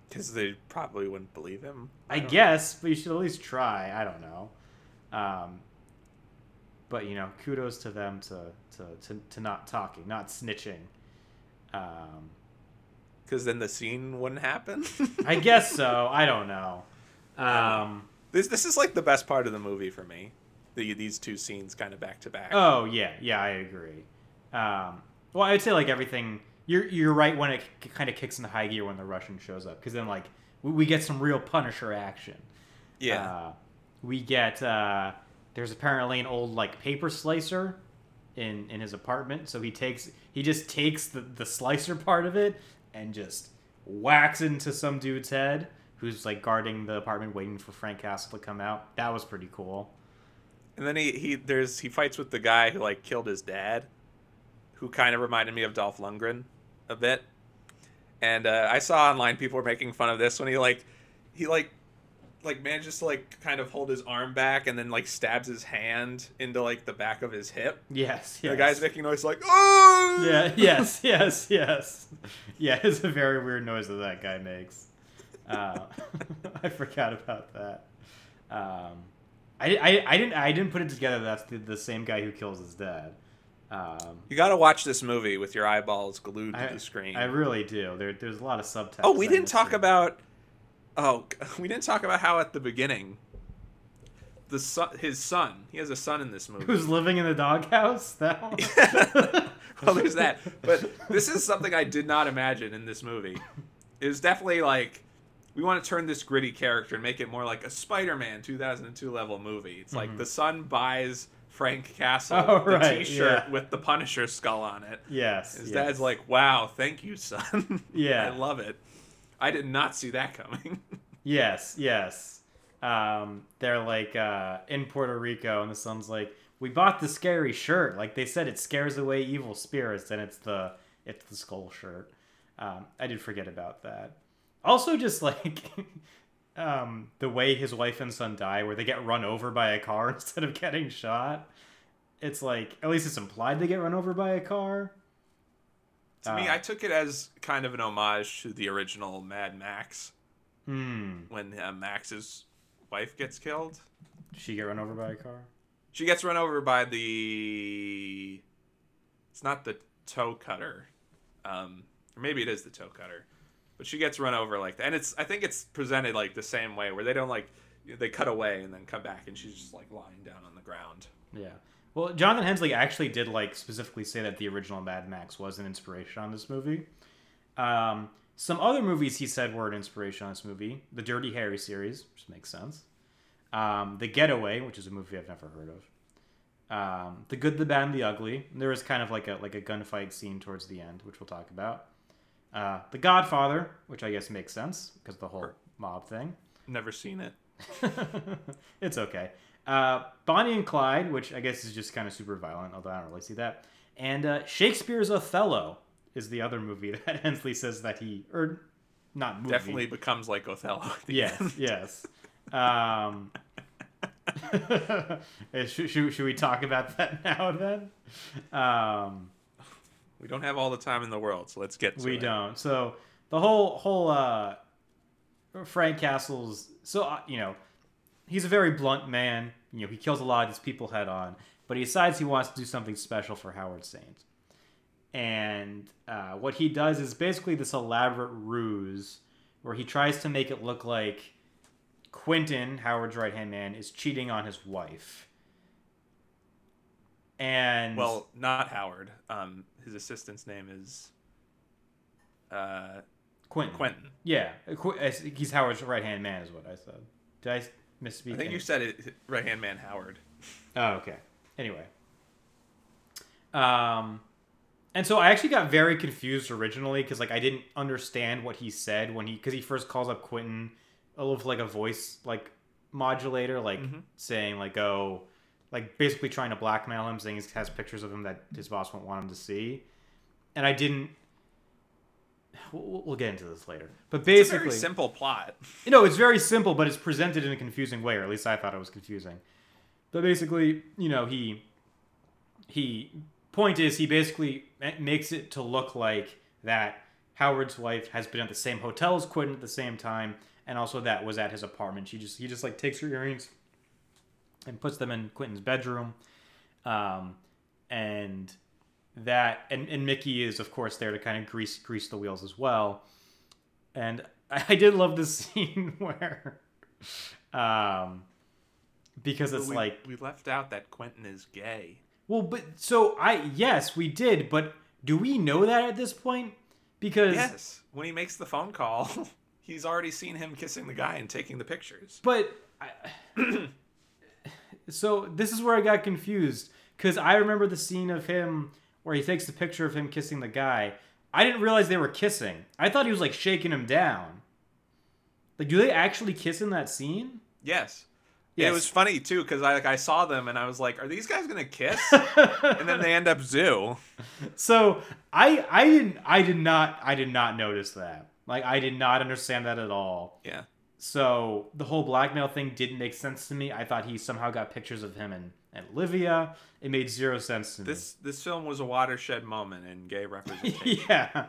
Because they probably wouldn't believe him. I don't- guess, but you should at least try. I don't know. Um, but you know, kudos to them to to, to, to not talking, not snitching. Um, Because then the scene wouldn't happen. I guess so. I don't know. Um, this this is like the best part of the movie for me. The, these two scenes kind of back to back. oh yeah, yeah, I agree. Um, well, I'd say like everything. You're you're right when it k- kind of kicks into high gear when the Russian shows up because then like we, we get some real Punisher action. yeah. Uh, we get uh, there's apparently an old like paper slicer in in his apartment, so he takes he just takes the the slicer part of it and just whacks into some dude's head who's like guarding the apartment waiting for Frank Castle to come out. That was pretty cool. And then he he there's he fights with the guy who like killed his dad, who kind of reminded me of Dolph Lundgren a bit. And uh, I saw online people were making fun of this when he like he like like manages to like kind of hold his arm back and then like stabs his hand into like the back of his hip. Yes, yes. The guy's making noise like oh Yeah, yes, yes, yes. Yeah, it's a very weird noise that that guy makes. Uh, I forgot about that. Um, I, I, I didn't I didn't put it together. That's the, the same guy who kills his dad. Um, You got to watch this movie with your eyeballs glued to I, the screen. I really do. There, there's a lot of subtext. oh, we didn't talk about. Oh, we didn't talk about how at the beginning, the son, his son, he has a son in this movie. who's living in the doghouse. That one. well, there's that. But this is something I did not imagine in this movie. It was definitely like we want to turn this gritty character and make it more like a Spider-Man 2002 level movie. It's like the son buys Frank Castle Mm-hmm. Oh, the right, T-shirt yeah. with the Punisher skull on it. yes. His yes. dad's like, "Wow, thank you, son." Yeah. I love it. I did not see that coming. Yes, yes. Um, they're like uh, in Puerto Rico, and the son's like, "We bought the scary shirt. Like they said, it scares away evil spirits, and it's the it's the skull shirt." Um, I did forget about that. Also, just like um, the way his wife and son die, where they get run over by a car instead of getting shot. It's like at least it's implied they get run over by a car. To me, Uh, I took it as kind of an homage to the original Mad Max Hmm. when uh, Max's wife gets killed. She get run over by a car? She gets run over by the. It's not the toe cutter, um, or maybe it is the toe cutter, but she gets run over like that, and it's. I think it's presented like the same way, where they don't like they cut away and then come back, and she's just like lying down on the ground. Yeah. Well, Jonathan Hensleigh actually did like specifically say that the original Mad Max was an inspiration on this movie. Um, some other movies he said were an inspiration on this movie: the Dirty Harry series, which makes sense. Um, the Getaway, which is a movie I've never heard of. Um, the Good, the Bad, and the Ugly. There was kind of like a like a gunfight scene towards the end, which we'll talk about. Uh, the Godfather, which I guess makes sense because the whole mob thing. Never seen it. it's okay. Uh, Bonnie and Clyde, which I guess is just kind of super violent, although I don't really see that. And uh, Shakespeare's Othello is the other movie that Hensleigh says that he or not movie. Definitely becomes like Othello. at the Yes, end. yes. Um, should, should, should we talk about that now then? Um, We don't have all the time in the world, so let's get to we it. don't. So the whole whole uh, Frank Castle's so uh, you know he's a very blunt man. You know he kills a lot of these people head on, but he decides he wants to do something special for Howard Saint. And uh, what he does is basically this elaborate ruse where he tries to make it look like Quentin, Howard's right hand man, is cheating on his wife. And Well, not Howard. Um, his assistant's name is uh, Quentin. Quentin. Yeah, uh, he's Howard's right hand man, is what I said. Did I misspeak? I think you said it. Right hand man Howard. Oh, okay. Anyway, um, and so I actually got very confused originally because like I didn't understand what he said when he because he first calls up Quentin, a little like a voice like modulator, like Mhm. saying like oh, like basically trying to blackmail him, saying he has pictures of him that his boss won't want him to see, and I didn't. We'll, we'll get into this later, but It's a basically, very simple plot. you know, it's very simple, but it's presented in a confusing way, or at least I thought it was confusing. But basically, you know, he he point is he basically makes it to look like that Howard's wife has been at the same hotel as Quentin at the same time, and also that was at his apartment. She just he just like takes her earrings and puts them in Quentin's bedroom, um, and that and, and Mickey is of course there to kind of grease grease the wheels as well. And I, I did love this scene where, um, because it's we, like we left out that Quentin is gay. well, but so I yes we did, but do we know that at this point? Because Yes, when he makes the phone call, he's already seen him kissing the guy and taking the pictures. But I, so this is where I got confused because I remember the scene of him where he takes the picture of him kissing the guy, I didn't realize they were kissing. I thought he was like shaking him down. Like, do they actually kiss in that scene? Yes. Yes. It was funny too because I like I saw them and I was like, "Are these guys gonna kiss?" and then they end up zoo. So I I didn't I did not I did not notice that. Like I did not understand that at all. Yeah. So the whole blackmail thing didn't make sense to me. I thought he somehow got pictures of him and, and Olivia. It made zero sense to This this film was a watershed moment in gay representation. yeah.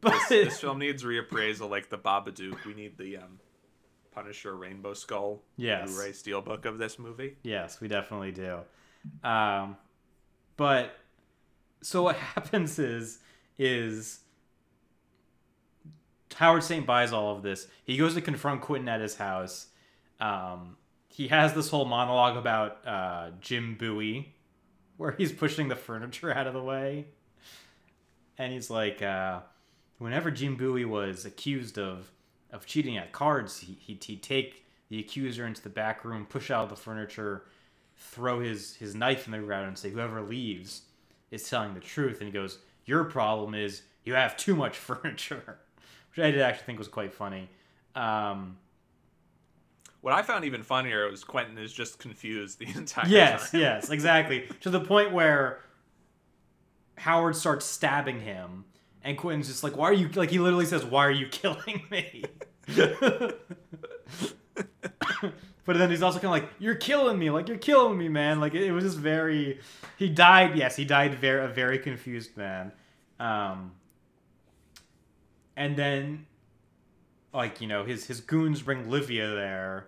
But this, this film needs reappraisal, like the Babadook. We need the um, Punisher Rainbow Skull Yes. Blu-ray Steelbook of this movie. Yes, we definitely do. Um, but so what happens is is Howard Saint buys all of this. He goes to confront Quentin at his house. Um, he has this whole monologue about uh, Jim Bowie, where he's pushing the furniture out of the way, and he's like, uh, whenever Jim Bowie was accused of of cheating at cards, he, he'd, he'd take the accuser into the back room, push out the furniture, throw his, his knife in the ground, and say, Whoever leaves is telling the truth. And he goes, Your problem is you have too much furniture, which I did actually think was quite funny. Um, What I found even funnier was Quentin is just confused the entire yes, time. yes, yes, exactly. To the point where Howard starts stabbing him, and Quentin's just like, "Why are you?" Like he literally says, "Why are you killing me?" but then he's also kind of like, "You're killing me! Like you're killing me, man!" Like it, it was just very. He died. Yes, he died. Very a very confused man. Um, and then, like you know, his his goons bring Livia there,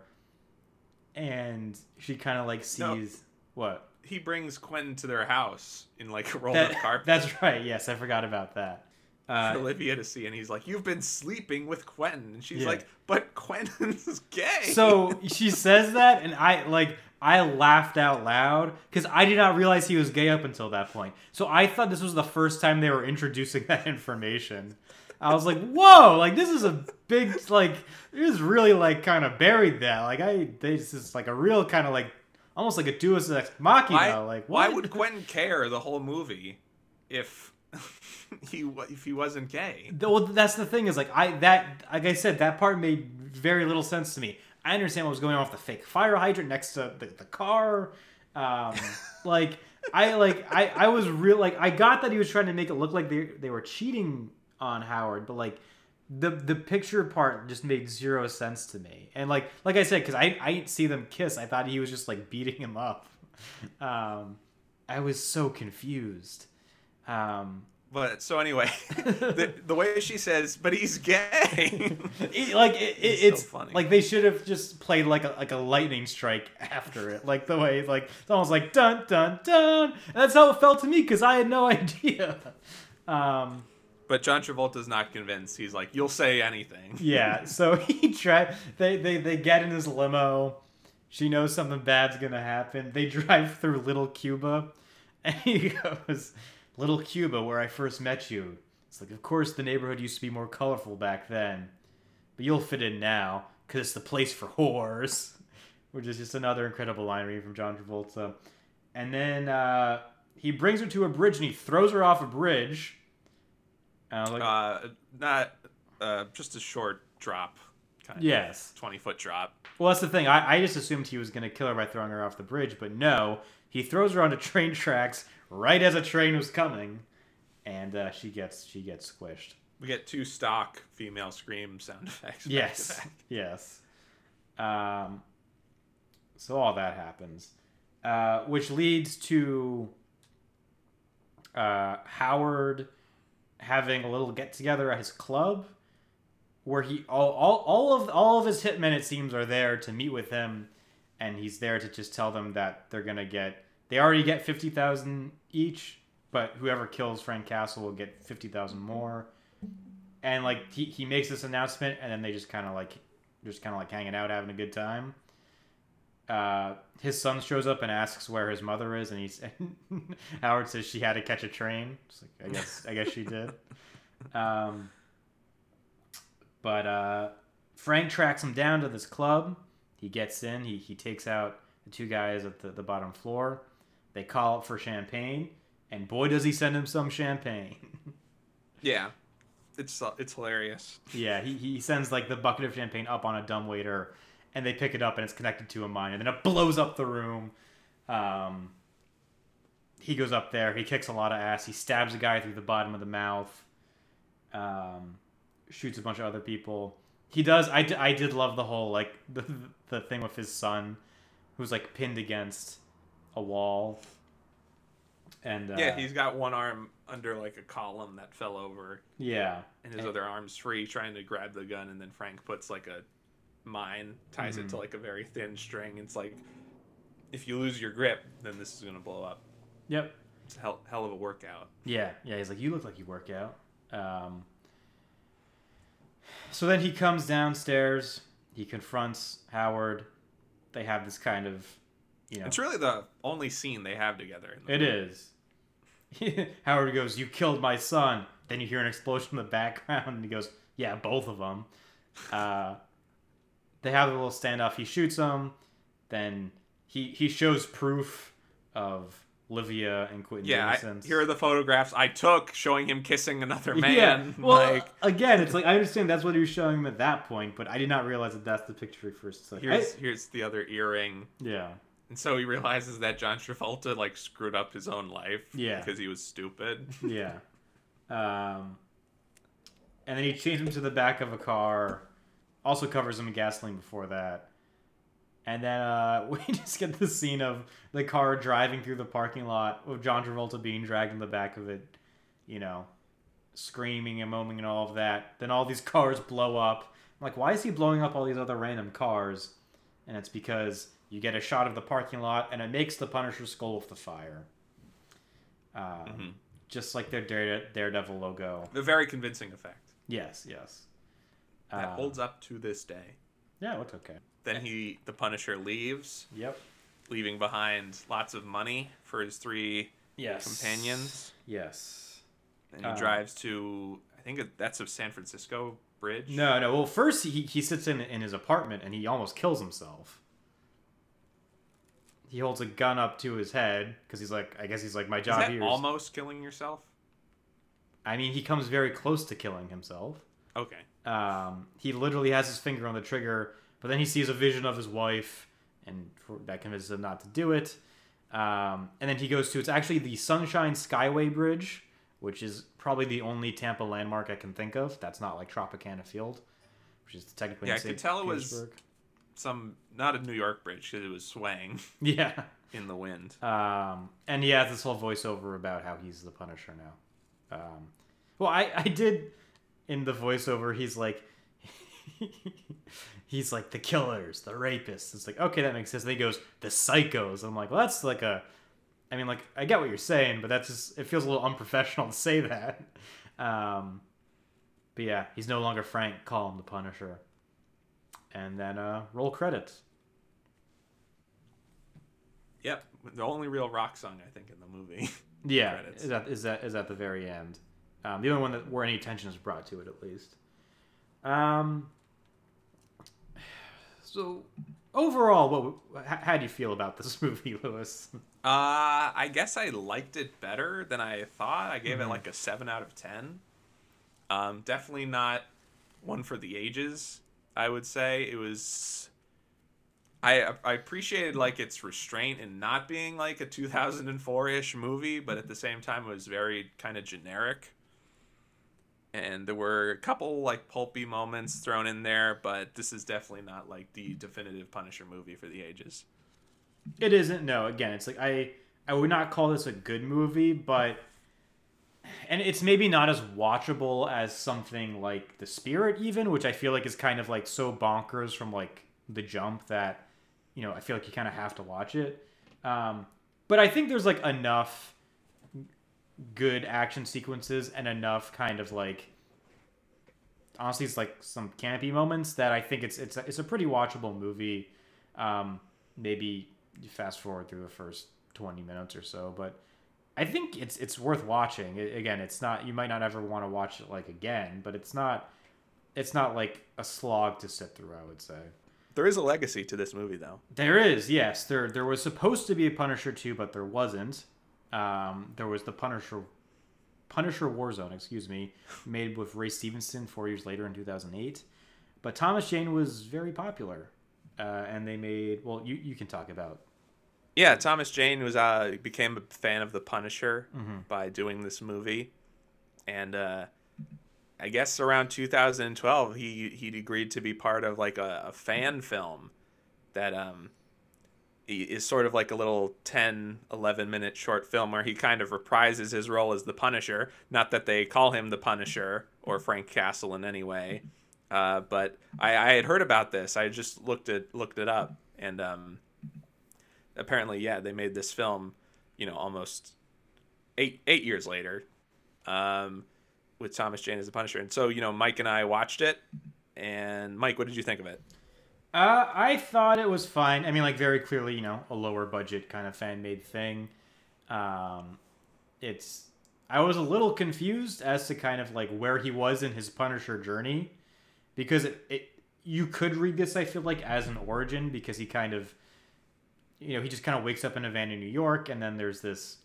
and she kind of like No. sees what He brings Quentin to their house in like a rolled that, up carpet that's right. Yes, I forgot about that. for Uh, Olivia to see, and he's like, "You've been sleeping with Quentin," and she's Yeah. like, "But Quentin's gay." so she says that, and I like I laughed out loud because I did not realize he was gay up until that point. So I thought this was the first time they were introducing that information. I was like, "Whoa! Like this is a big like it is really like kind of buried that. Like I this is like a real kind of like almost like a Deus Ex Machina. why, like why would Quentin care the whole movie if he if he wasn't gay? Well, that's the thing is like I that like I said that part made very little sense to me. I understand what was going on with the fake fire hydrant next to the, the car. Um, like I like I I was real like I got that he was trying to make it look like they they were cheating on Howard, but like the the picture part just made zero sense to me. And like like I said, because I I didn't see them kiss, I thought he was just like beating him up. Um, I was so confused. Um, But so anyway, the, the way she says, "But he's gay." It- like it, it, It's so it's funny. like they should have just played like a like a lightning strike after it, like the way like it's almost like dun dun dun. And that's how it felt to me because I had no idea. Um, but John Travolta's not convinced. He's like, "You'll say anything." yeah, so he tried. They they they get in his limo. She knows something bad's gonna happen. They drive through Little Cuba, and he goes, "Little Cuba, where I first met you." It's like, of course, the neighborhood used to be more colorful back then, but you'll fit in now because it's the place for whores. Which is just another incredible line reading from John Travolta. And then uh, he brings her to a bridge and he throws her off a bridge. And I was like, Uh, not uh, just a short drop, kind of yes. twenty foot drop. Well, that's the thing. I, I just assumed he was going to kill her by throwing her off the bridge, but no. He throws her onto train tracks right as a train was coming, and uh, she gets she gets squished. We get two stock female scream sound effects. Yes, yes. Um, so all that happens, uh, which leads to uh, Howard having a little get together at his club, where he all, all all of all of his hitmen it seems are there to meet with him, and he's there to just tell them that they're gonna get they already get fifty thousand each, but whoever kills Frank Castle will get fifty thousand more. And like he, he makes this announcement and then they just kind of like just kind of like hanging out having a good time uh, his son shows up and asks where his mother is and he's howard says she had to catch a train. It's like i guess i guess she did. Um, but uh, frank tracks him down to this club. He gets in he, he takes out the two guys at the, the bottom floor. They call up for champagne and boy does he send him some champagne. Yeah. It's uh, it's hilarious. Yeah, he, he sends like the bucket of champagne up on a dumbwaiter, and they pick it up and it's connected to a mine, and then it blows up the room. Um, he goes up there, he kicks a lot of ass, he stabs a guy through the bottom of the mouth, um, shoots a bunch of other people. He does. I, d- I did love the whole like the the thing with his son, who's like pinned against a wall. And uh, yeah, he's got one arm under like a column that fell over, yeah and his And- other arm's free, trying to grab the gun. And then Frank puts like a mine, ties it to like a very thin string. It's like if you lose your grip, then this is gonna blow up. yep It's a hell, hell of a workout. Yeah, yeah. He's like, you look like you work out. Um, so then he comes downstairs. He confronts Howard. They have this kind of, you know, It's really the only scene they have together. In the it is. Howard goes, "You killed my son." Then you hear an explosion in the background, and he goes, "Yeah, both of them." Uh, they have a little standoff. He shoots him. Then he he shows proof of Livia and Quentin. Yeah, I, here are the photographs I took showing him kissing another man. Yeah. Well, like again, it's like I understand that's what he was showing him at that point, but I did not realize that that's the picture he first took. here's I- here's the other earring. yeah, And so he realizes that John Travolta like screwed up his own life Yeah. because he was stupid. yeah. Um, and then he chains him to the back of a car. Also covers him in gasoline before that. And then uh, we just get the scene of the car driving through the parking lot with John Travolta being dragged in the back of it, you know, screaming and moaning and all of that. Then all these cars blow up. I'm like, why is he blowing up all these other random cars? And it's because you get a shot of the parking lot and it makes the Punisher skull with the fire. Um, Mhm. Just like their Dare- Daredevil logo. A very convincing effect Yes, yes. That Uh, holds up to this day. Yeah, it looks okay. Then he, the Punisher, leaves, Yep. leaving behind lots of money for his three Yes. companions. Yes. And he Uh, drives to, I think that's a San Francisco bridge. No, no. Well, first he, he sits in in his apartment and he almost kills himself. He holds a gun up to his head because he's like, I guess he's like, my Is job that here. is-" almost killing yourself? I mean, he comes very close to killing himself. Okay. Um, he literally has his finger on the trigger, but then he sees a vision of his wife, and for, that convinces him not to do it. Um, and then he goes to it's actually the Sunshine Skyway Bridge, which is probably the only Tampa landmark I can think of. That's not like Tropicana Field, which is technically Yeah, I could tell it was- Some, not a New York bridge because it was swaying Yeah. in the wind. Um, and he has this whole voiceover about how he's the Punisher now. Um, well, I, I did in the voiceover. He's like, he's like the killers, the rapists. It's like okay, that makes sense. Then he goes the psychos. I'm like, well, that's like a. I mean, like I get what you're saying, but that's just it feels a little unprofessional to say that. Um, but yeah, he's no longer Frank. Call him the Punisher. And then uh, roll credits. Yep. The only real rock song, I think, in the movie. Yeah, is that is that is at the very end. Um, the only one that where any attention is brought to it, at least. Um. So, overall, what how, how do you feel about this movie, Lewis? Uh, I guess I liked it better than I thought. I gave Mm-hmm. it like a seven out of ten. Um, definitely not one for the ages. I would say it was. I I appreciated like its restraint in not being like a 2004 ish movie, but at the same time it was very kind of generic. And there were a couple like pulpy moments thrown in there, but this is definitely not like the definitive Punisher movie for the ages. It isn't. No, again, it's like I I would not call this a good movie, but and it's maybe not as watchable as something like The Spirit, even, which I feel like is kind of like so bonkers from like the jump that you know I feel like you kind of have to watch it. Um, but I think there's like enough good action sequences and enough kind of like honestly it's like some campy moments that I think it's it's a, it's a pretty watchable movie. Um, maybe fast forward through the first 20 minutes or so, but I think it's it's worth watching. I again, it's not you might not ever want to watch it like again, but it's not it's not like a slog to sit through, I would say. There is a legacy to this movie, though. There is, yes. There there was supposed to be a Punisher 2, but there wasn't. Um, there was the Punisher Punisher Warzone, excuse me, made with Ray Stevenson four years later in 2008. But Thomas Jane was very popular, uh, and they made. Well, you you can talk about. Yeah, Thomas Jane was uh became a fan of the Punisher Mm-hmm. by doing this movie, and uh, I guess around 2012 he he agreed to be part of like a, a fan film that um is sort of like a little 10 11 minute short film where he kind of reprises his role as the Punisher. Not that they call him the Punisher or Frank Castle in any way, uh, but I, I had heard about this. I just looked it looked it up and um apparently, yeah, they made this film, you know, almost eight eight years later, um, with Thomas Jane as the Punisher. And so, you know, Mike and I watched it. And Mike, what did you think of it? Uh, I thought it was fine. I mean, like very clearly, you know, a lower budget kind of fan made thing. Um, it's. I was a little confused as to kind of like where he was in his Punisher journey, because it, it you could read this I feel like as an origin because he kind of, you know, he just kind of wakes up in a van in New York and then there's this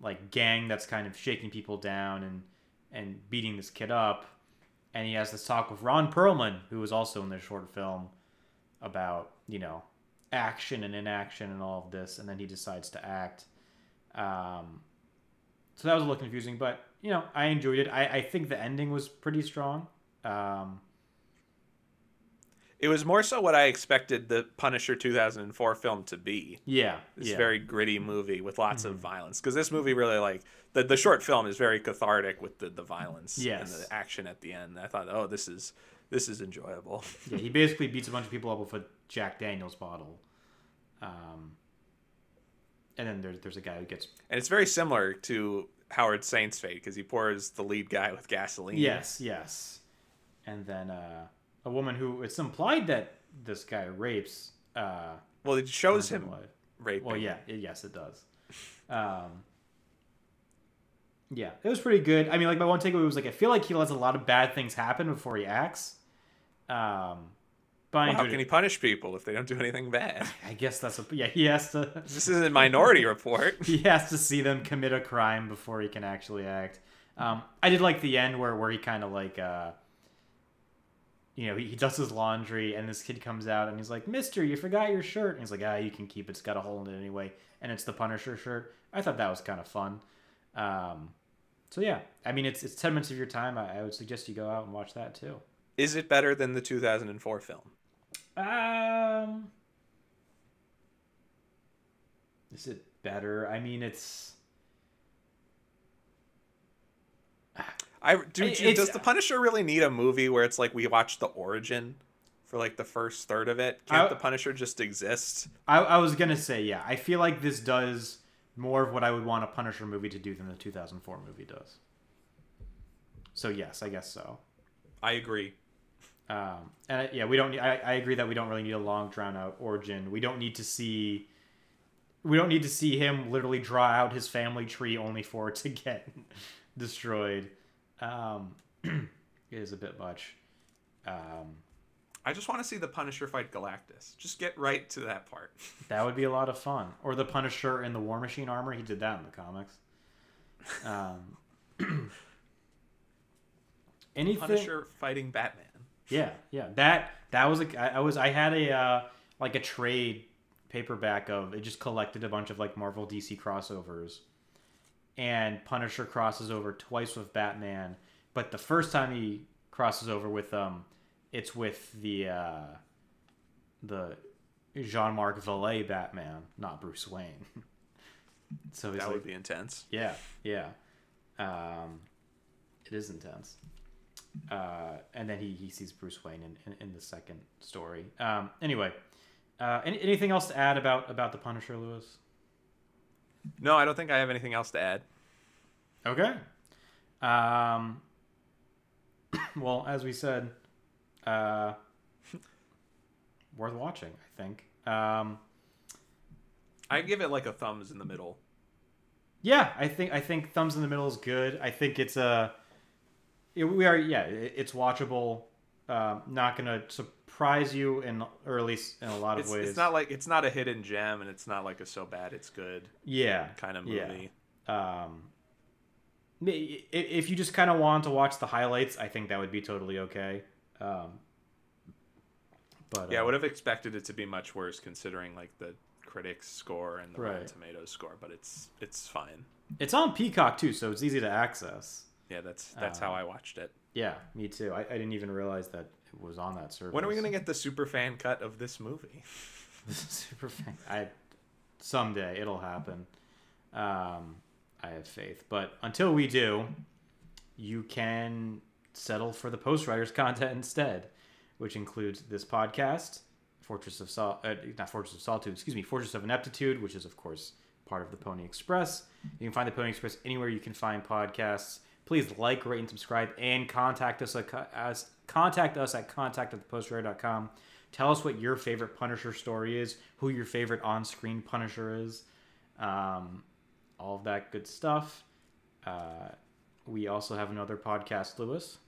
like gang that's kind of shaking people down and and beating this kid up, and he has this talk with Ron Perlman who was also in this short film about you know action and inaction and all of this and then he decides to act um, so that was a little confusing but you know i enjoyed it i, I think the ending was pretty strong um, It was more so what I expected the Punisher 2004 film to be. yeah This yeah. very gritty movie with lots of violence. Because this movie really like the the short film is very cathartic with the the violence Yes. and the action at the end. I thought, oh, this is this is enjoyable. yeah he basically beats a bunch of people up with a jack daniels bottle um, and then there's, there's a guy who gets And it's very similar to Howard Saint's fate because he pours the lead guy with gasoline. yes yes and then uh, a woman who it's implied that this guy rapes uh, Well, it shows him what- raping. Well, yeah, it- yes, it does. Um, yeah, it was pretty good. I mean, like my one takeaway was like I feel like he lets a lot of bad things happen before he acts. Um, but Well, how can he punish people if they don't do anything bad? I guess that's a yeah. He has to this isn't Minority Report. he has to see them commit a crime before he can actually act. Um, I did like the end where where he kind of like uh, you know, he, he does his laundry and this kid comes out and he's like, Mister, you forgot your shirt. And he's like, Ah, you can keep it. It's got a hole in it anyway. And it's the Punisher shirt. I thought that was kind of fun. Um, so yeah, I mean, it's it's ten minutes of your time. I, I would suggest you go out and watch that too. Is it better than the 2004 film? Um, is it better? I mean, it's I do. It's- does the Punisher really need a movie where it's like we watch the origin for like the first third of it? Can't I- the Punisher just exist? I, I was gonna say yeah. I feel like this does more of what I would want a Punisher movie to do than the 2004 movie does. So yes, I guess so. I agree. Um, and I, yeah, we don't. Need, I, I agree that we don't really need a long drawn out origin. We don't need to see. We don't need to see him literally draw out his family tree only for it to get destroyed. Um, it is a bit much. Um, I just want to see the Punisher fight Galactus. Just get right to that part. That would be a lot of fun. Or the Punisher in the War Machine armor. He did that in the comics. Um, anything? Punisher fighting Batman. Yeah, yeah. That that was a. I, I was. I had a uh, like a trade paperback of it. Just collected a bunch of like Marvel DC crossovers, and Punisher crosses over twice with Batman. But the first time he crosses over with um, it's with the uh, the Jean Marc Valley Batman, not Bruce Wayne. so he's That like, would be intense. yeah, yeah. Um, it is intense. Uh, and then he, he sees Bruce Wayne in, in, in the second story. Um, anyway, uh, any, anything else to add about, about the Punisher, Lewis? No, I don't think I have anything else to add. Okay. Um, well, as we said, uh, worth watching, I think. Um, I give it like a thumbs in the middle. Yeah, I think I think thumbs in the middle is good. I think it's a it, we are yeah, it, it's watchable. Um, not gonna surprise you in or at least in a lot of It's, ways. it's not like it's not a hidden gem, and it's not like a so bad it's good yeah kind of yeah. movie. Um, if you just kind of want to watch the highlights, I think that would be totally okay. Um, but Yeah, I uh, would have expected it to be much worse considering like the critics score and the Rotten Tomatoes score, but it's it's fine. it's on Peacock too, so it's easy to access. Yeah, that's that's how I watched it. Yeah, me too. I, I didn't even realize that it was on that service. When are we gonna get the super fan cut of this movie? super fan? I someday it'll happen. Um, I have faith, but until we do, you can settle for the Post Writers content instead, which includes this podcast, Fortress of Sol, uh, not Fortress of Solitude, excuse me, Fortress of Ineptitude, which is of course part of the Pony Express. You can find the Pony Express anywhere you can find podcasts. Please like, rate, and subscribe, and contact us at as contact us at contact at thepostwriter.com. Tell us what your favorite Punisher story is, who your favorite on-screen Punisher is, um, all of that good stuff. Uh, we also have another podcast, Lewis.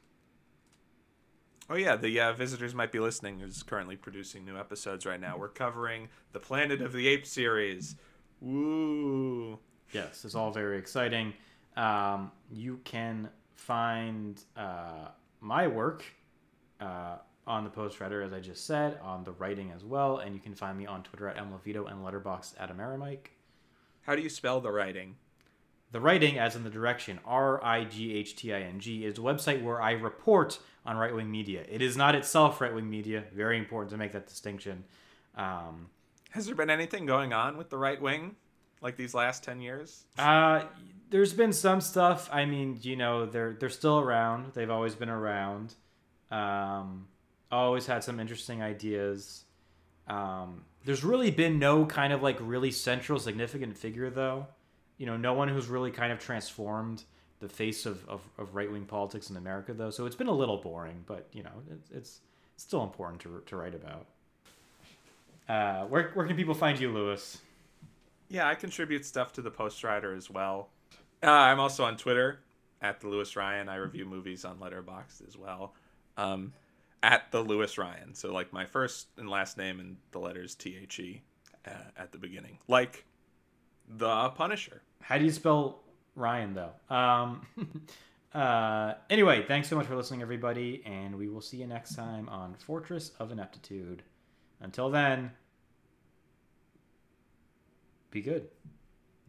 Oh yeah, the uh, visitors might be listening. Is currently producing new episodes right now. We're covering the Planet of the Apes series. Woo! Yes, it's all very exciting. Um, you can find uh, my work uh, on the Post Writer, as I just said, on the writing as well, and you can find me on Twitter at mlavito and Letterboxd at Amerimike. How do you spell the writing? The writing, as in the direction, R I G H T I N G, is a website where I report on right wing media. It is not itself right wing media. Very important to make that distinction. Um, Has there been anything going on with the right wing, like these last ten years? Uh, there's been some stuff. I mean, you know, they're they're still around. They've always been around. Um, always had some interesting ideas. Um, there's really been no kind of like really central significant figure though. You know, no one who's really kind of transformed the face of, of, of right wing politics in America though. So it's been a little boring, but you know, it's it's still important to to write about. Uh, where where can people find you, Lewis? Yeah, I contribute stuff to the Post Writer as well. Uh, I'm also on Twitter at the Lewis Ryan. I review movies on Letterboxd as well. Um, at the Lewis Ryan. So like my first and last name and the letters T H E uh, at the beginning, like the Punisher. How do you spell Ryan though? Um, uh, anyway, thanks so much for listening, everybody, and we will see you next time on Fortress of Ineptitude. Until then, be good.